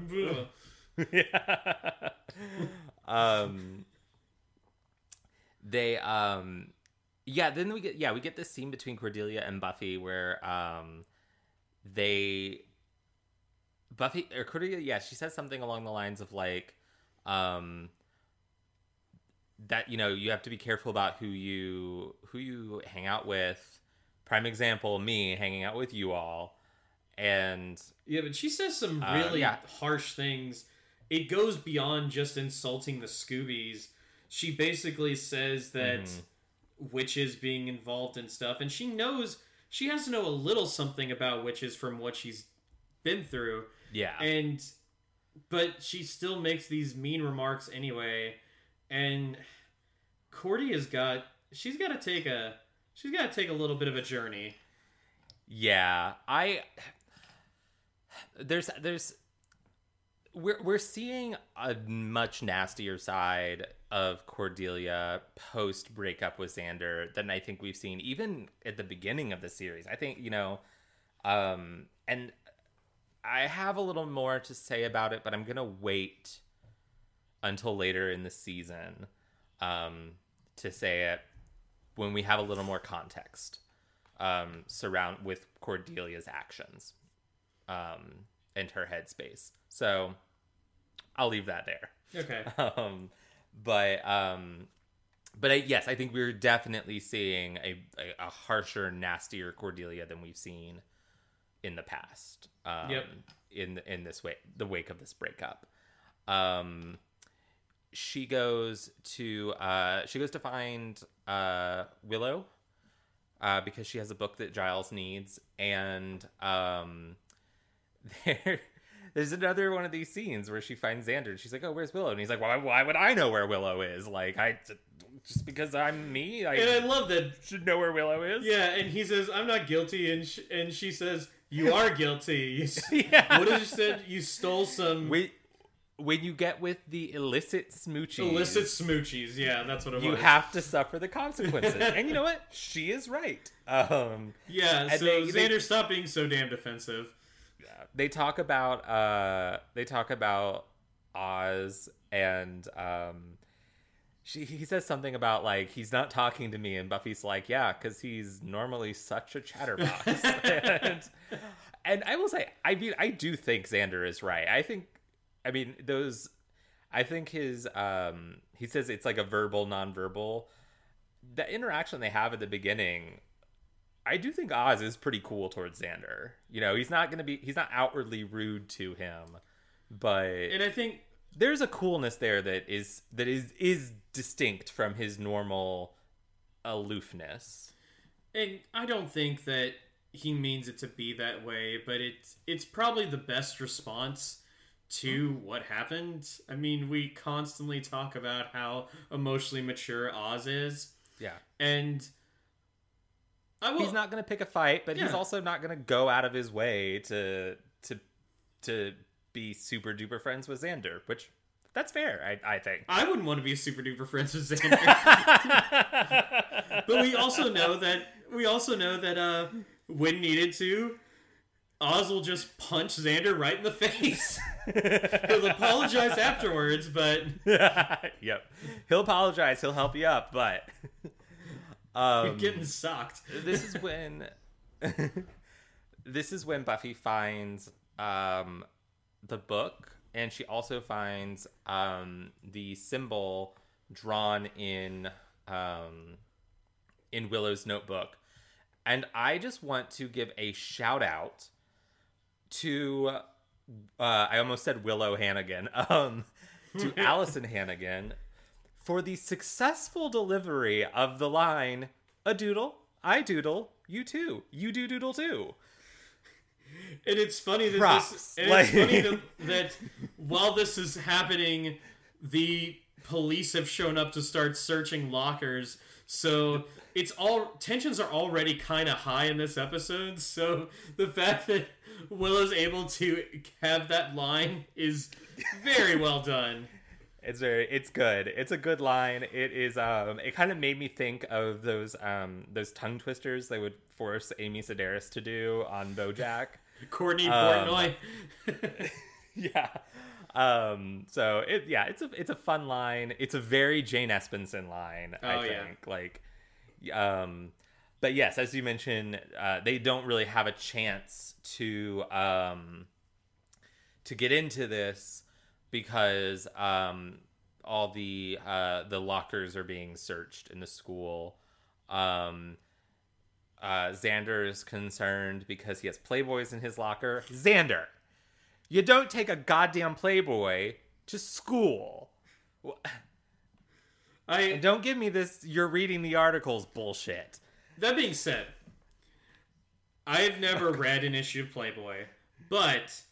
[LAUGHS] yeah. [LAUGHS] um. They um, yeah. Then we get yeah we get this scene between Cordelia and Buffy where um, they Buffy or Cordelia yeah she says something along the lines of like um that you know you have to be careful about who you who you hang out with prime example me hanging out with you all and Yeah, but she says some Uh, really yeah. harsh things. It goes beyond just insulting the Scoobies. She basically says that Mhm. Witches being involved in stuff, and she knows she has to know a little something about witches from what she's been through, yeah and but she still makes these mean remarks anyway. And Cordy has got she's got to take a she's got to take a little bit of a journey. Yeah, I there's there's we're we're seeing a much nastier side of Cordelia post breakup with Xander than I think we've seen even at the beginning of the series. I think, you know, um and I have a little more to say about it, but I'm going to wait until later in the season um to say it when we have a little more context um, surround with Cordelia's actions um, and her headspace. So I'll leave that there. Okay. [LAUGHS] Um, but um, but I, yes, I think we're definitely seeing a, a, a harsher, nastier Cordelia than we've seen in the past. Um, Yep. In in this way, the wake of this breakup. Um, she goes to uh, she goes to find uh, Willow uh, because she has a book that Giles needs, and um, [LAUGHS] there, there's another one of these scenes where she finds Xander, and she's like, "Oh, where's Willow?" And he's like, "Why? Why would I know where Willow is? Like, I just because I'm me, I And I love that should know where Willow is." Yeah, and he says, "I'm not guilty," and sh- and she says, You [LAUGHS] are guilty. You, [LAUGHS] Yeah. What did you said? You stole some when, when you get with the illicit smoochies, illicit smoochies. Yeah, that's what it you was. have to suffer the consequences. [LAUGHS] and you know what? She is right. Um, yeah, so they- they- Xander, stop being so damn defensive. They talk about uh, they talk about Oz and um, she he says something about like he's not talking to me, and Buffy's like, yeah, because he's normally such a chatterbox. [LAUGHS] and, and I will say, I mean, I do think Xander is right. I think, I mean, those, I think his um, he says it's like a verbal, nonverbal. The interaction they have at the beginning I do think Oz is pretty cool towards Xander. You know, he's not going to be he's not outwardly rude to him, but And I think there's a coolness there that is that is is distinct from his normal aloofness. and I don't think that he means it to be that way, but it's it's probably the best response to what happened. I mean, we constantly talk about how emotionally mature Oz is, Yeah. and He's not going to pick a fight, but he's also not going to go out of his way to to to be super duper friends with Xander, which that's fair, I I think. I wouldn't want to be super duper friends with [LAUGHS] Xander. but we also know that we also know that uh when needed to, Oz will just punch Xander right in the face. [LAUGHS] He'll apologize afterwards, but [LAUGHS] yep. He'll apologize. He'll help you up, but um, you're getting sucked. [LAUGHS] this is when [LAUGHS] this is when Buffy finds um, the book, and she also finds um, the symbol drawn in um, in Willow's notebook. And I just want to give a shout out to uh, I almost said Willow Hannigan, [LAUGHS] um, to Alyson Hannigan for the successful delivery of the line "A doodle, I doodle, you too, you do doodle too." And it's funny that Props. this and Like- it's funny that, that while this is happening, the police have shown up to start searching lockers. So it's all tensions are already kind of high in this episode. So the fact that Willow's able to have that line is very well done. It's very, it's good. It's a good line. It is. Um, it kind of made me think of those um those tongue twisters they would force Amy Sedaris to do on BoJack. [LAUGHS] Courtney Um, Portnoy. [LAUGHS] yeah. Um. So it yeah, it's a it's a fun line. It's a very Jane Espenson line. I Oh, yeah. think like, um, but yes, as you mentioned, uh, they don't really have a chance to um to get into this because um all the uh the lockers are being searched in the school. Um. Uh, Xander is concerned because he has Playboys in his locker. Xander, you don't take a goddamn Playboy to school. I [LAUGHS] And don't give me this you're reading the articles bullshit. That being said, I've never [LAUGHS] read an issue of Playboy, but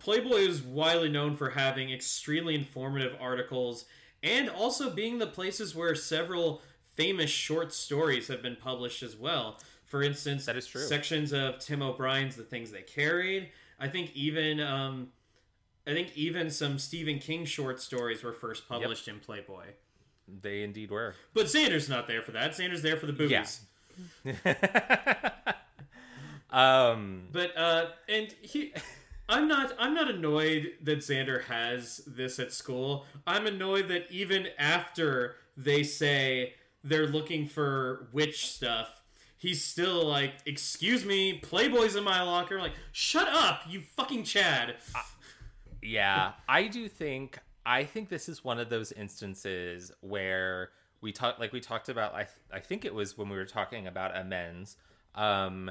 Playboy is widely known for having extremely informative articles and also being the places where several famous short stories have been published as well. For instance, That is true. sections of Tim O'Brien's The Things They Carried. I think even um, I think even some Stephen King short stories were first published in Playboy. They indeed were. But Xander's not there for that. Xander's there for the boobies. [LAUGHS] um But uh, and he, I'm not I'm not annoyed that Xander has this at school. I'm annoyed that even after they say they're looking for witch stuff, he's still like, "Excuse me, Playboy's in my locker." like, shut up, you fucking Chad. yeah, I do think I think this is one of those instances where we talked like we talked about I I think it was when we were talking about amends um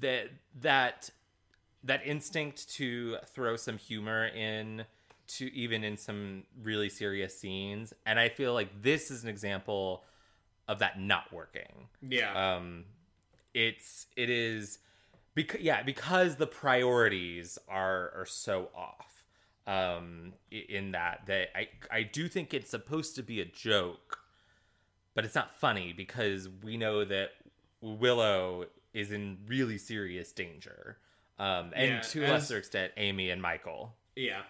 that that that instinct to throw some humor in to even in some really serious scenes. And I feel like this is an example of that not working. Yeah, um it's it is because yeah because the priorities are are so off um in that that i i do think it's supposed to be a joke but it's not funny because we know that willow is in really serious danger. Um, and Yeah, to a lesser extent, Amy and Michael. Yeah.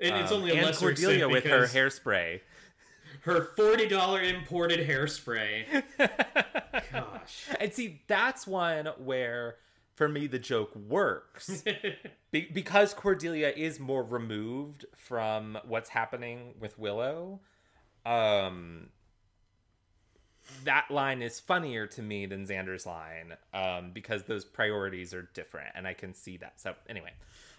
And it's Um, only a and lesser Cordelia extent with her hairspray. her forty dollar imported hairspray. [LAUGHS] Gosh. And see, that's one where, for me, the joke works [LAUGHS] Be- because Cordelia is more removed from what's happening with Willow. Um, that line is funnier to me than Xander's line um, because those priorities are different, and I can see that. So anyway,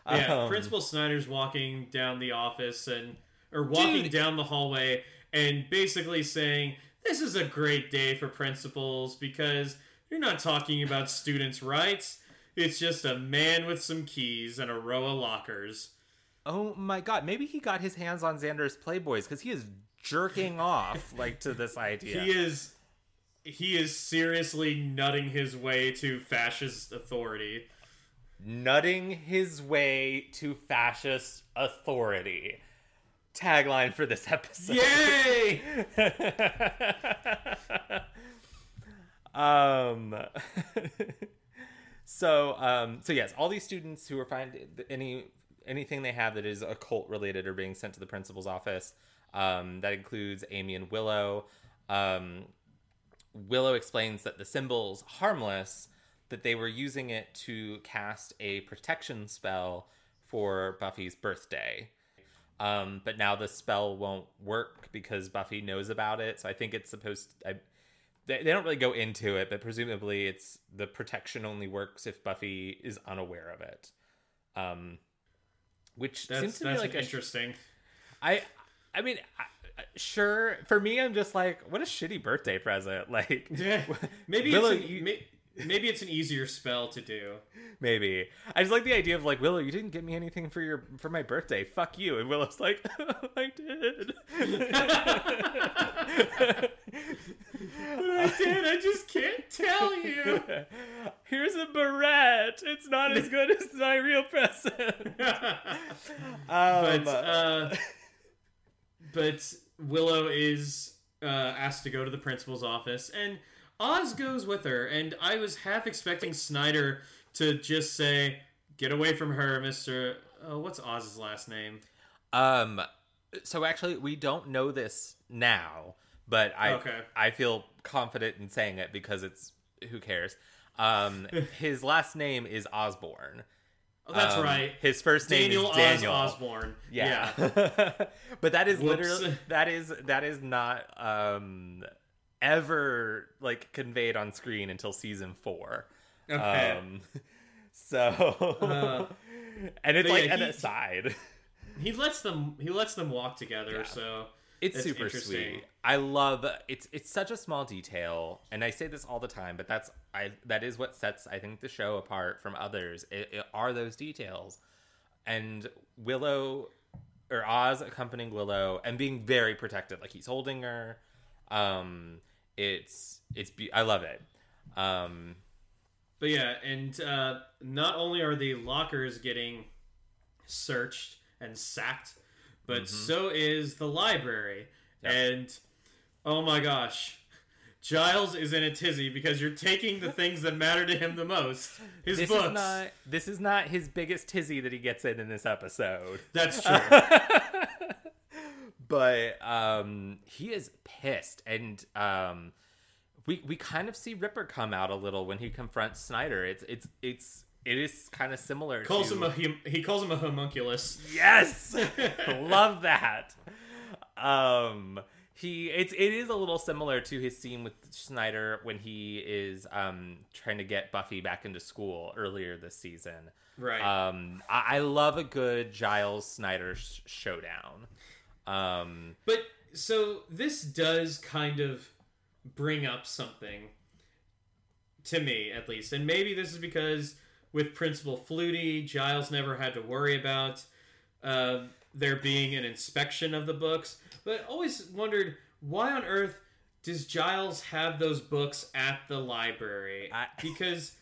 Yeah, um, Principal Snyder's walking down the office and or walking Dude. down the hallway and basically saying, "This is a great day for principals because you're not talking about students' rights. It's just a man with some keys and a row of lockers." Oh my god, maybe he got his hands on Xander's Playboys because he is jerking off like to this idea. He is he is seriously nutting his way to fascist authority. nutting his way to fascist authority. Tagline for this episode. Yay! [LAUGHS] um [LAUGHS] so um so yes all these students who are find any anything they have that is occult related are being sent to the principal's office um that includes amy and willow um willow explains that the symbol's harmless that they were using it to cast a protection spell for buffy's birthday um, but now the spell won't work because Buffy knows about it. So I think it's supposed. I, they, they don't really go into it, but presumably it's the protection only works if Buffy is unaware of it. Um, which That's seems to me like interesting. I, I mean, I, I- sure. For me, I'm just like, what a shitty birthday present. [LAUGHS] Like, Yeah, maybe Willow, it's an, you- may, maybe it's an easier spell to do. maybe I just like the idea of like Willow, you didn't get me anything for your for my birthday. Fuck you. And Willow's like, [LAUGHS] I did. [LAUGHS] I did. I just can't tell you. Here's a barrette. It's not as good as my real present. Um, but uh, but Willow is uh, asked to go to the principal's office, and Oz goes with her. And I was half expecting Snyder to just say, "Get away from her, Mister." Uh, what's Oz's last name? um, so actually, we don't know this now, but I Okay. I feel confident in saying it because it's who cares. Um, [LAUGHS] his last name is Osbourne. Oh, that's Um, right. His first name Daniel is Daniel. Oz Osbourne. Yeah. [LAUGHS] but that is Whoops. literally that is that is not um ever like conveyed on screen until season 4. Okay. Um [LAUGHS] so Uh, [LAUGHS] and it's like yeah, an he- aside. he lets them. He lets them walk together. Yeah. So It's super sweet. I love it's it's such a small detail, and I say this all the time, but that's I that is what sets I think the show apart from others. It, it are those details, and Willow or Oz accompanying Willow and being very protective, like he's holding her. Um, it's it's be- I love it. Um, But yeah, and uh, not only are the lockers getting searched and sacked, but so is the library. Yep. And oh my gosh, Giles is in a tizzy because you're taking the things that matter to him the most. His this books. is not this is not his biggest tizzy that he gets in in this episode. That's [LAUGHS] true. but um he is pissed and um we we kind of see Ripper come out a little when he confronts Snyder. It's it's it's it is kind of similar calls to him a hum- he calls him a homunculus. Yes. [LAUGHS] Love that. Um he it's it is a little similar to his scene with Snyder when he is um trying to get Buffy back into school earlier this season. Right. Um I, I love a good Giles Snyder sh- showdown. Um But so this does kind of bring up something to me, at least, and maybe this is because with Principal Flutie, Giles never had to worry about uh, there being an inspection of the books. But I always wondered why on earth does Giles have those books at the library? I- [LAUGHS] because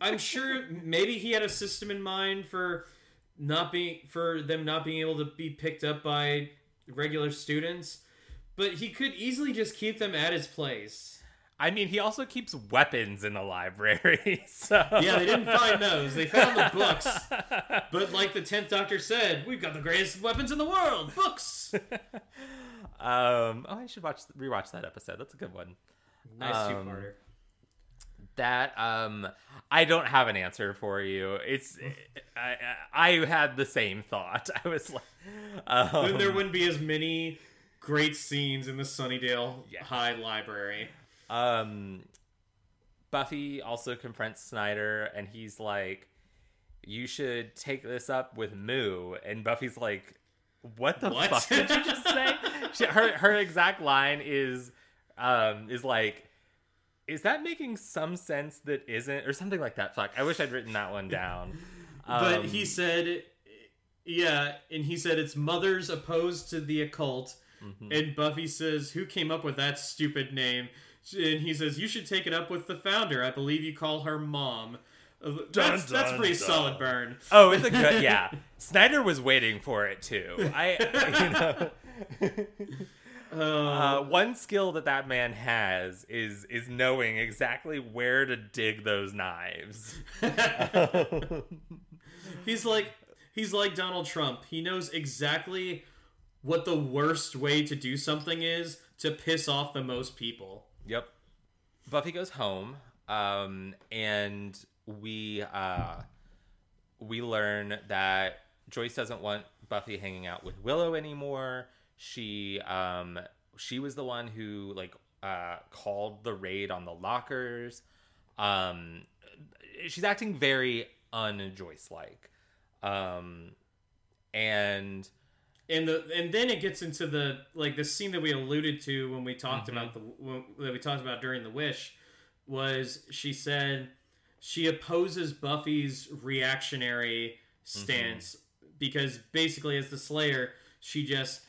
I'm sure maybe he had a system in mind for not being for them not being able to be picked up by regular students, but he could easily just keep them at his place. I mean, he also keeps weapons in the library. [LAUGHS] So Yeah, they didn't find those. They found the books. [LAUGHS] But like the tenth Doctor said, we've got the greatest weapons in the world, books. [LAUGHS] um, oh, I should watch rewatch that episode. That's a good one. Nice Um, two-parter. That um, I don't have an answer for you. It's I I I had the same thought. I was like, um, then there wouldn't be as many great scenes in the Sunnydale Yeah. High Library. Um, Buffy also confronts Snyder, and he's like, "You should take this up with Moo." And Buffy's like, "What the What? fuck did you just say?" [LAUGHS] she, her her exact line is, um, is like. Is that making some sense that isn't, or something like that? Fuck, I wish I'd written that one down. [LAUGHS] But Um, he said, yeah, and he said it's mothers opposed to the occult. mhm. And Buffy says, Who came up with that stupid name? And he says, You should take it up with the founder. I believe you call her mom. Uh, That's, Dun, that's dun, pretty dun. solid burn. Oh, it's a good yeah. [LAUGHS] Snyder was waiting for it too. I [LAUGHS] you know [LAUGHS] Uh, uh, one skill that that man has is is knowing exactly where to dig those knives. he's like he's like Donald Trump. He knows exactly what the worst way to do something is to piss off the most people. Yep. Buffy goes home, um, and we uh, we learn that Joyce doesn't want Buffy hanging out with Willow anymore. She um, she was the one who like uh, called the raid on the lockers. Um, she's acting very un-Joyce like, um, and and the and then it gets into the like the scene that we alluded to when we talked Mhm. about the when, that we talked about during the wish was she said she opposes Buffy's reactionary stance because basically as the Slayer she just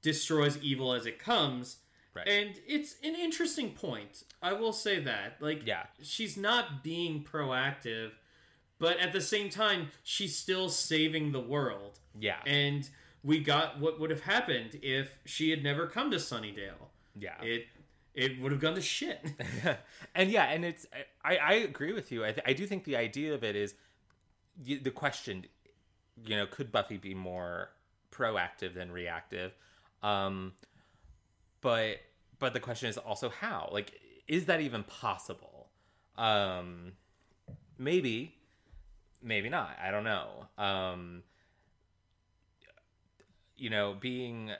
destroys evil as it comes. Right. and it's an interesting point. I will say that like yeah, she's not being proactive but at the same time she's still saving the world. Yeah, and we got what would have happened if she had never come to Sunnydale. yeah. It it would have gone to shit. [LAUGHS] [LAUGHS] and yeah, and it's I, I agree with you. I, th- I do think the idea of it is the question, you know, could Buffy be more proactive than reactive? Um, but but the question is also how. Like, is that even possible? Um, maybe, maybe not. I don't know. Um, you know, being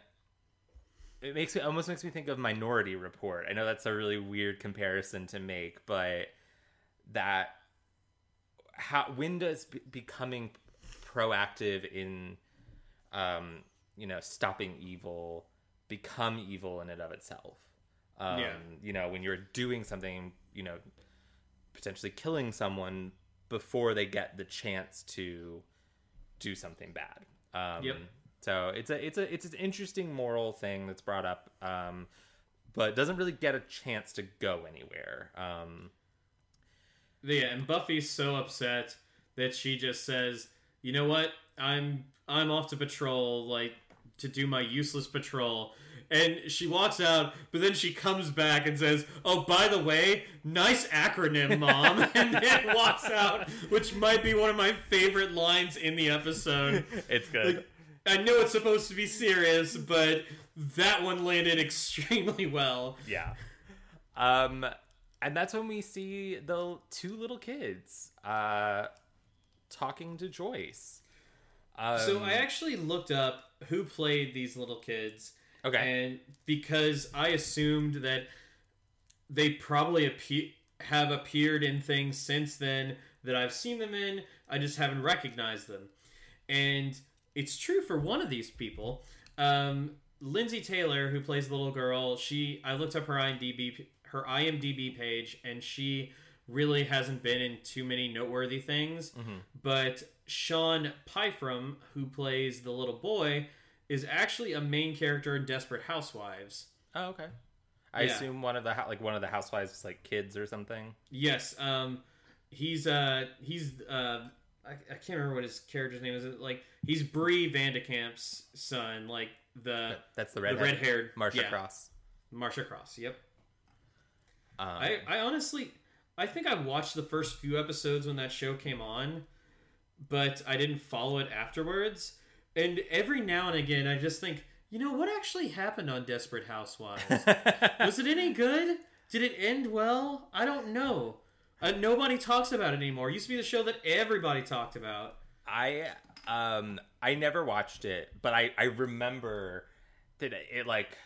it makes me almost makes me think of Minority Report. I know that's a really weird comparison to make, but that how when does be- becoming proactive in um you know stopping evil become evil in and of itself um Yeah. you know when you're doing something you know potentially killing someone before they get the chance to do something bad um Yep. So it's a it's a it's an interesting moral thing that's brought up um but doesn't really get a chance to go anywhere um yeah, and Buffy's so upset that she just says, "You know what? I'm I'm off to patrol, like to do my useless patrol." And she walks out, but then she comes back and says, "Oh, by the way, nice acronym, mom," [LAUGHS] and then walks out, which might be one of my favorite lines in the episode. it's good Like, I know it's supposed to be serious, but that one landed [LAUGHS] extremely well. Yeah. Um and that's when we see the two little kids uh talking to Joyce. Um, so I actually looked up who played these little kids, okay. and because I assumed that they probably appe- have appeared in things since then that I've seen them in, I just haven't recognized them. And it's true for one of these people. Um, Lindsay Taylor, who plays the little girl, she I looked up her IMDb her IMDb page, and she really hasn't been in too many noteworthy things. Mhm. But Sean Pyfrom, who plays the little boy, is actually a main character in Desperate Housewives. Oh, okay. I Yeah. assume one of the like one of the housewives is like kids or something. Yes, um, he's uh he's uh I, I can't remember what his character's name is. Like he's Bree Vandekamp's son, like the That's the red the red red haired Marsha yeah, Cross. Marcia Cross. Yep. Um, I, I honestly, I think I watched the first few episodes when that show came on, but I didn't follow it afterwards. And every now and again, I just think, you know, what actually happened on Desperate Housewives? [LAUGHS] Was it any good? Did it end well? I don't know. Uh, nobody talks about it anymore. It used to be the show that everybody talked about. I um I never watched it, but I I remember that it, it like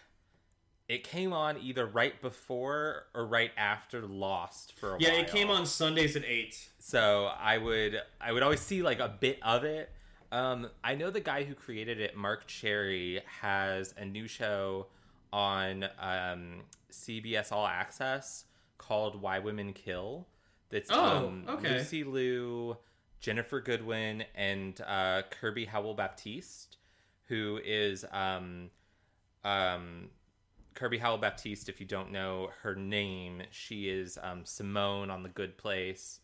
it came on either right before or right after Lost for a Yeah, while. Yeah, it came on Sundays at eight. So I would I would always see like a bit of it. Um, I know the guy who created it, Marc Cherry, has a new show on um, CBS All Access called Why Women Kill. That's Oh, um, okay. Lucy Liu, Ginnifer Goodwin, and uh, Kirby Howell Baptiste, who is um, um, Kirby Howell Baptiste. If you don't know her name, she is um, Simone on The Good Place.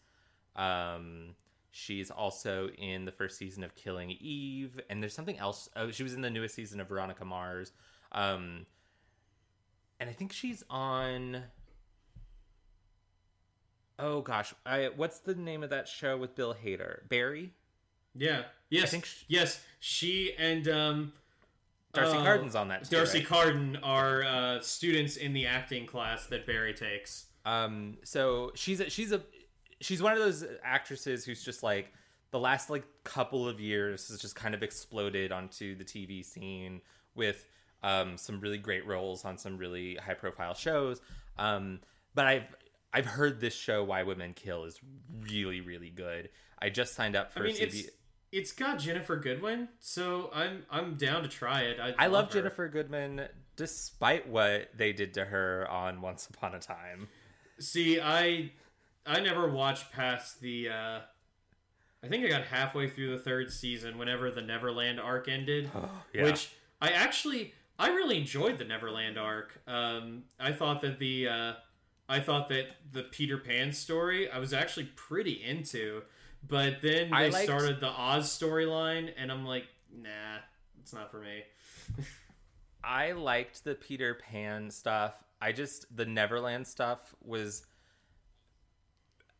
Um, she's also in the first season of Killing Eve, and there's something else. Oh, she was in the newest season of Veronica Mars. Um, and I think she's on. Oh gosh, I, what's the name of that show with Bill Hader? Barry. Yeah. Yes. think sh- yes. She and um, D'Arcy uh, Carden's on that. Too, D'Arcy right? Carden are uh, students in the acting class that Barry takes. Um, so she's a, she's a she's one of those actresses who's just like the last like couple of years has just kind of exploded onto the TV scene with um, some really great roles on some really high profile shows. Um, but I've I've heard this show Why Women Kill is really really good. I just signed up I for mean, CB. it's it's got Ginnifer Goodwin, so I'm I'm down to try it. I, I love her. Jennifer Goodman despite what they did to her on Once Upon a Time. See, I I never watched past the. uh I think I got halfway through the third season whenever the Neverland arc ended, [GASPS] Yeah. which I actually I really enjoyed the Neverland arc. Um, I thought that the uh, I thought that the Peter Pan story I was actually pretty into, but then they liked- started the Oz storyline, and I'm like, nah, it's not for me. [LAUGHS] I liked the Peter Pan stuff. I just the Neverland stuff was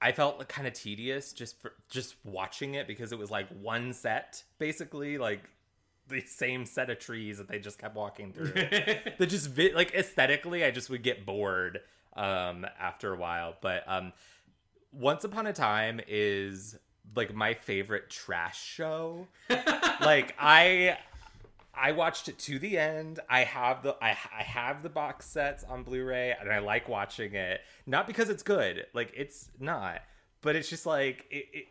I felt kind of tedious just for just watching it because it was like one set basically like the same set of trees that they just kept walking through. [LAUGHS] that just like aesthetically I just would get bored um after a while, but um Once Upon a Time is like my favorite trash show. [LAUGHS] like I I watched it to the end. I have the I, I have the box sets on Blu-ray and I like watching it. Not because it's good, like it's not, but it's just like it, it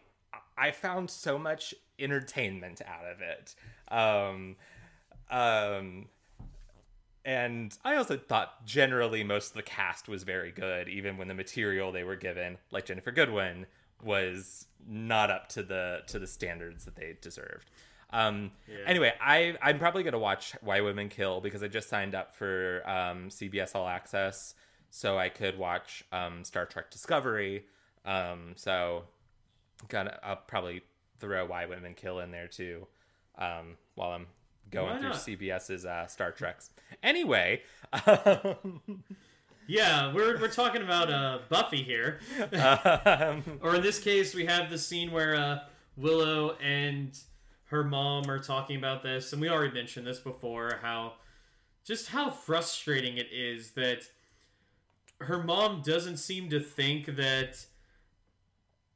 I found so much entertainment out of it. Um um and I also thought generally most of the cast was very good, even when the material they were given, like Ginnifer Goodwin, was not up to the to the standards that they deserved. Um, Anyway, I I'm probably gonna watch Why Women Kill because I just signed up for um, CBS All Access, so I could watch um, Star Trek Discovery. Um, so, gonna I'll probably throw Why Women Kill in there too, um, while I'm going through? CBS's uh, Star Treks. Anyway, um, [LAUGHS] yeah, we're we're talking about uh, Buffy here. um, [LAUGHS] Or in this case, we have the scene where uh, Willow and her mom are talking about this, and we already mentioned this before. How just how frustrating it is that her mom doesn't seem to think that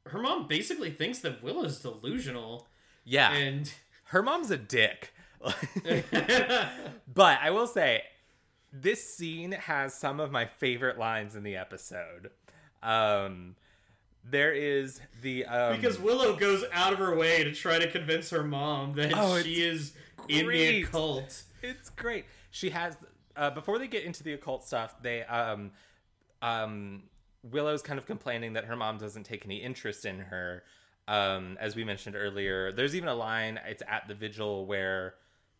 her mom basically thinks that Willow's delusional, yeah, and her mom's a dick. [LAUGHS] But I will say, this scene has some of my favorite lines in the episode. Um, there is the um, because Willow goes out of her way to try to convince her mom that Oh, she is in the great. occult. it's great. She has uh, before they get into the occult stuff, they um um Willow's kind of complaining that her mom doesn't take any interest in her. Um, as we mentioned earlier, there's even a line. It's at the vigil where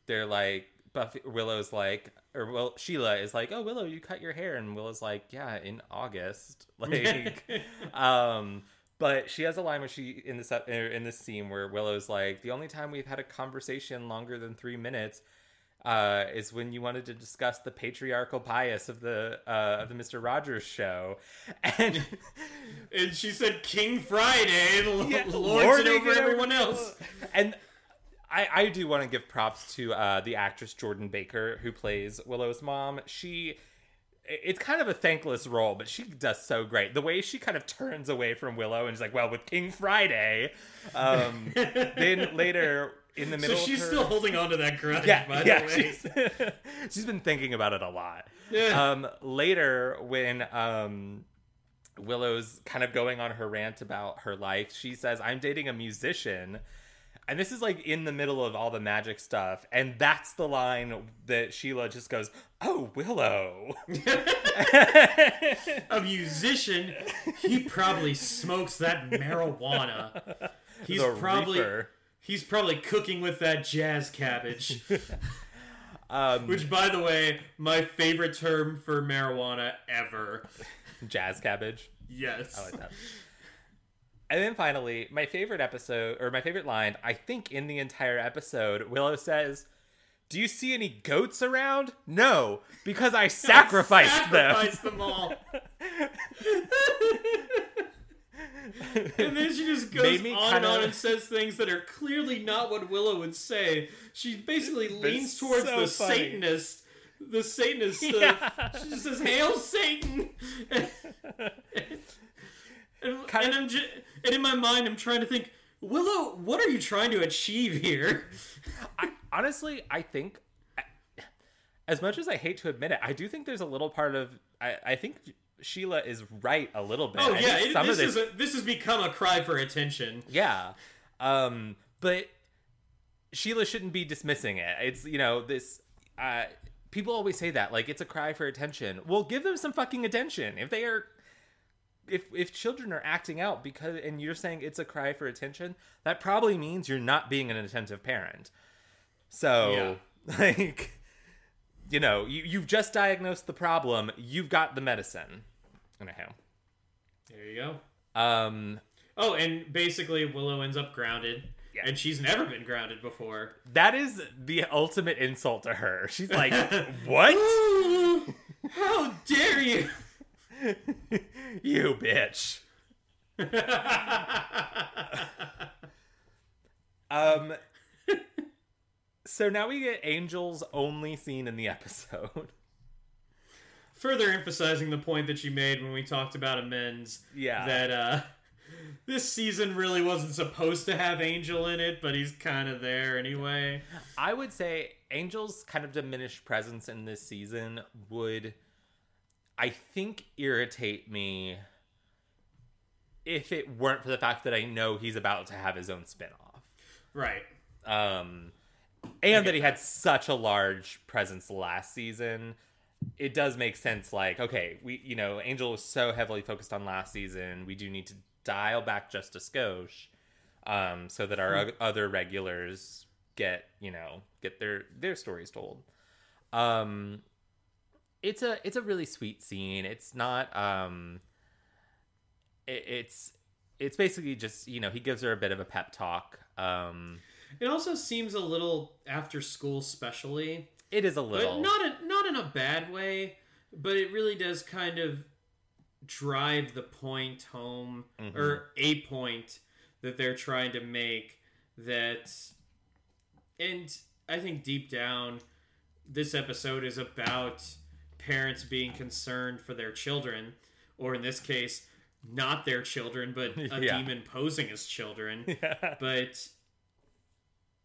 they're like Buffy Willow's like or well Sheila is like, "Oh Willow, you cut your hair," and Willow's like, "Yeah, in August." [LAUGHS] Like, [LAUGHS] um, but she has a line where she in this er, in this scene where Willow's like, "The only time we've had a conversation longer than three minutes." uh, is when you wanted to discuss the patriarchal bias of the uh, of the Mister Rogers show, [LAUGHS] and and she said King Friday, Yeah, lords it over everyone else. And I, I do want to give props to uh, the actress Jordan Baker who plays Willow's mom. She it's kind of a thankless role, but she does so great. The way she kind of turns away from Willow and is like, "Well, with King Friday," um, [LAUGHS] then later in the middle, So she's her, still holding on to that grudge, yeah, by yeah. the way. She's, [LAUGHS] she's been thinking about it a lot. Yeah. Um, later, when um, Willow's kind of going on her rant about her life, she says, "I'm dating a musician." And this is like in the middle of all the magic stuff, and that's the line that Sheila just goes, "Oh, Willow." [LAUGHS] a musician, he probably smokes that marijuana. [LAUGHS] He's The probably he's probably cooking with that jazz cabbage. [LAUGHS] Um, Which, by the way, my favorite term for marijuana ever. jazz cabbage. Yes. I like that. And then finally, my favorite episode, or my favorite line, I think in the entire episode, Willow says, Do you see any goats around? No, because I [LAUGHS] sacrificed them. Sacrifice them [LAUGHS] all. [LAUGHS] and then she just goes on and kinda- on and says things that are clearly not what Willow would say. She basically leans towards so the funny. Satanist. The Satanist. Yeah. She just says, "Hail Satan!" And, Kind and of- I'm and in my mind, I'm trying to think, Willow, what are you trying to achieve here? [LAUGHS] I, honestly, I think, as much as I hate to admit it, I do think there's a little part of, I, I think Sheila is right a little bit. Oh I yeah, it, this this is a, this has become a cry for attention. Yeah. Um, but Sheila shouldn't be dismissing it. It's, you know, this uh people always say that like it's a cry for attention. Well, give them some fucking attention. If they are if if children are acting out because and you're saying it's a cry for attention, that probably means you're not being an attentive parent. So, [LAUGHS] like you know, you you've just diagnosed the problem, you've got the medicine. Anyhow. There you go. Um Oh, and basically Willow ends up grounded, Yeah. and she's never been grounded before. That is the ultimate insult to her. She's like, [LAUGHS] "What? How dare you? [LAUGHS] you bitch." [LAUGHS] Um So now we get Angel's only scene in the episode. Further emphasizing the point that you made when we talked about amends. Yeah. That uh, [LAUGHS] this season really wasn't supposed to have Angel in it, but he's kind of there anyway. I would say Angel's kind of diminished presence in this season would I think irritate me if it weren't for the fact that I know he's about to have his own spin-off. Right. um and that he had such a large presence last season it does make sense like okay we you know angel was so heavily focused on last season we do need to dial back just a skosh um so that our o- other regulars get you know get their their stories told um it's a it's a really sweet scene it's not um it, it's it's basically just you know he gives her a bit of a pep talk um It also seems a little after school, specially, It is a but little. not in, not in a bad way. But it really does kind of drive the point home, Mhm. or a point that they're trying to make. That, and I think deep down, this episode is about parents being concerned for their children, or in this case, not their children, but [LAUGHS] a Yeah. demon posing as children. [LAUGHS] yeah. But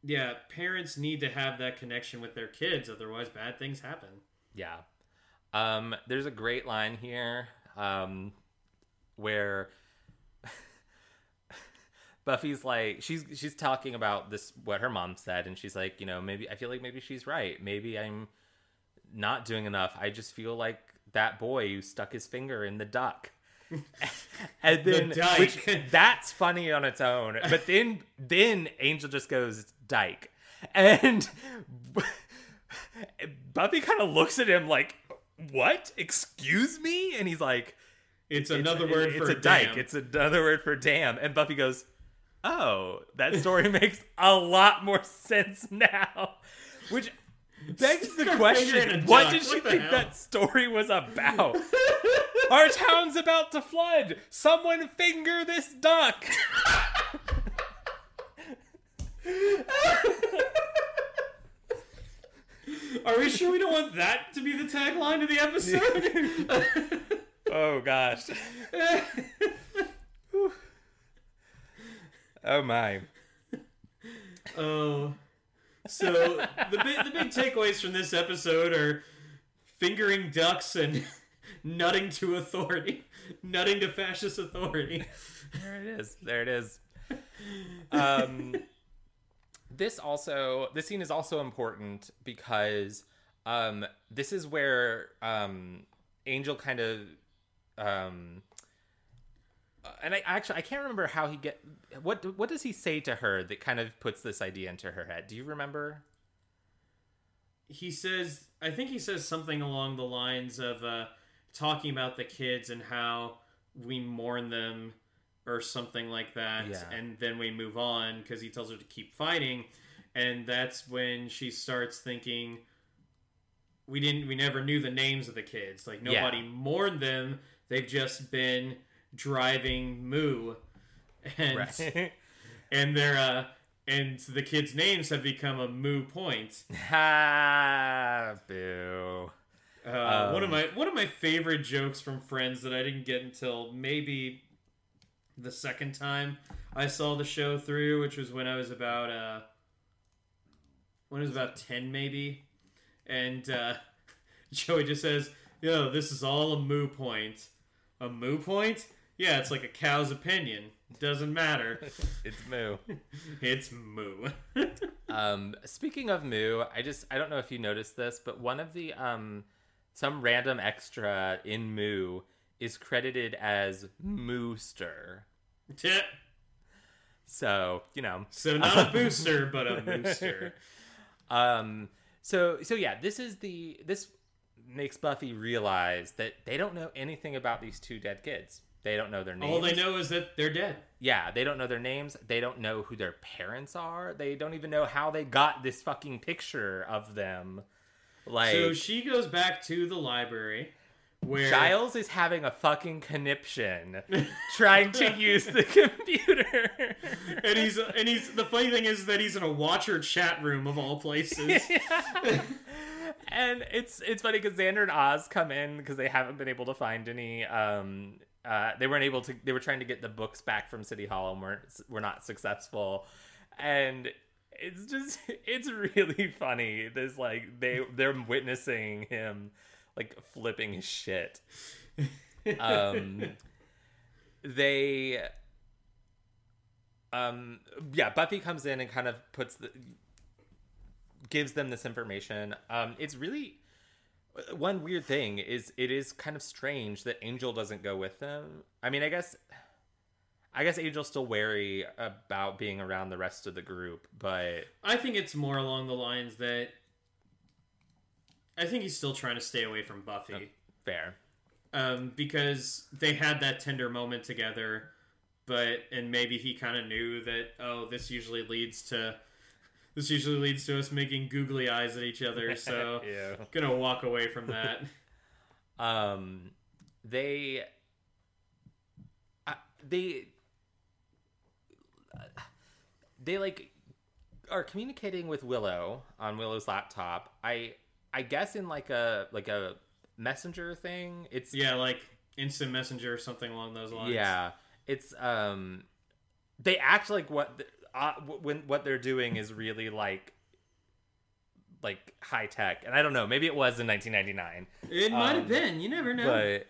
yeah, parents need to have that connection with their kids, otherwise bad things happen. yeah. Um, there's a great line here um, where [LAUGHS] Buffy's like she's she's talking about this what her mom said, and she's like, you know, maybe I feel like maybe she's right. Maybe I'm not doing enough. I just feel like that boy who stuck his finger in the duck. [LAUGHS] and then dyke. which that's funny on its own. But then then Angel just goes dyke. And [LAUGHS] Buffy kind of looks at him like, "What? Excuse me?" And he's like, It's, "It's- another word it's for a dyke. damn. It's another word for damn." And Buffy goes, "Oh, that story [LAUGHS] makes a lot more sense now." Which begs the Stick her finger question what did she What think hell? that story was about? [LAUGHS] Our town's about to flood. Someone finger this duck. [LAUGHS] Are we sure we don't want that to be the tagline of the episode? [LAUGHS] Oh gosh. Oh my. oh. So the big the big takeaways from this episode are fingering ducks and [LAUGHS] nutting to authority. Nutting to fascist authority. There it is. There it is. Um, this also, this scene is also important because um, this is where um, Angel kind of, um, uh, and I actually I can't remember how he get what what does he say to her that kind of puts this idea into her head. Do you remember? he says i think he says something along the lines of uh, talking about the kids and how we mourn them or something like that Yeah. and then we move on because he tells her to keep fighting and that's when she starts thinking we didn't we never knew the names of the kids like Yeah. nobody mourned them they've just been driving moo and Right. [LAUGHS] and they're uh and the kids names have become a moo point [LAUGHS] ha, boo. Uh, one of Um, my one of my favorite jokes from Friends that I didn't get until maybe the second time I saw the show through, which was when I was about uh, when I was about ten maybe, and uh, [LAUGHS] Joey just says, "Yo, this is all a moo point. A moo point? Yeah, it's like a cow's opinion. Doesn't matter. [LAUGHS] It's moo. [LAUGHS] it's moo." [LAUGHS] Um, speaking of Moo, I just I don't know if you noticed this, but one of the um some random extra in Moo is credited as Mooster. Tip. So, you know. So not a booster, but a mooster. Um so so yeah, this is the this makes Buffy realize that they don't know anything about these two dead kids. They don't know their names. All they know is that they're dead. Yeah, they don't know their names. They don't know who their parents are. They don't even know how they got this fucking picture of them. Like So she goes back to the library where Giles is having a fucking conniption [LAUGHS] trying to use the [LAUGHS] computer. and he's and he's the funny thing is that he's in a watcher chat room of all places. [LAUGHS] and it's it's funny because Xander and Oz come in because they haven't been able to find any. Um, uh, they weren't able to. They were trying to get the books back from City Hall and weren't were not successful. And it's just [LAUGHS] it's really funny. This like they they're witnessing him like flipping his shit. Um, [LAUGHS] they um yeah buffy comes in and kind of puts the gives them this information um it's really one weird thing is it is kind of strange that angel doesn't go with them i mean i guess i guess angel's still wary about being around the rest of the group but I think it's more along the lines that I think he's still trying to stay away from Buffy. fair um, because they had that tender moment together, but and maybe he kind of knew that oh, this usually leads to this usually leads to us making googly eyes at each other, so [LAUGHS] yeah gonna walk away from that. [LAUGHS] um they uh, they they like are communicating with willow on willow's laptop i i guess in like a like a messenger thing it's yeah, like instant messenger or something along those lines. yeah it's um they act like what uh, when what they're doing is really like like high tech and i don't know maybe it was in 1999 it might have Um, been. You never know.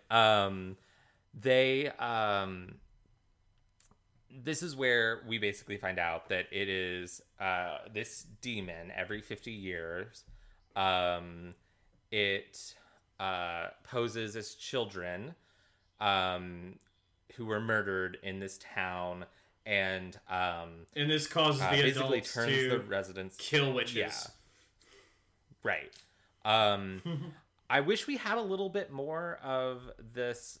but um they um this is where we basically find out that it is uh this demon every 50 years um it uh poses as children um who were murdered in this town and um and this causes uh, the basically adults turns to the residents kill witches. yeah. Right. Um [LAUGHS] I wish we had a little bit more of this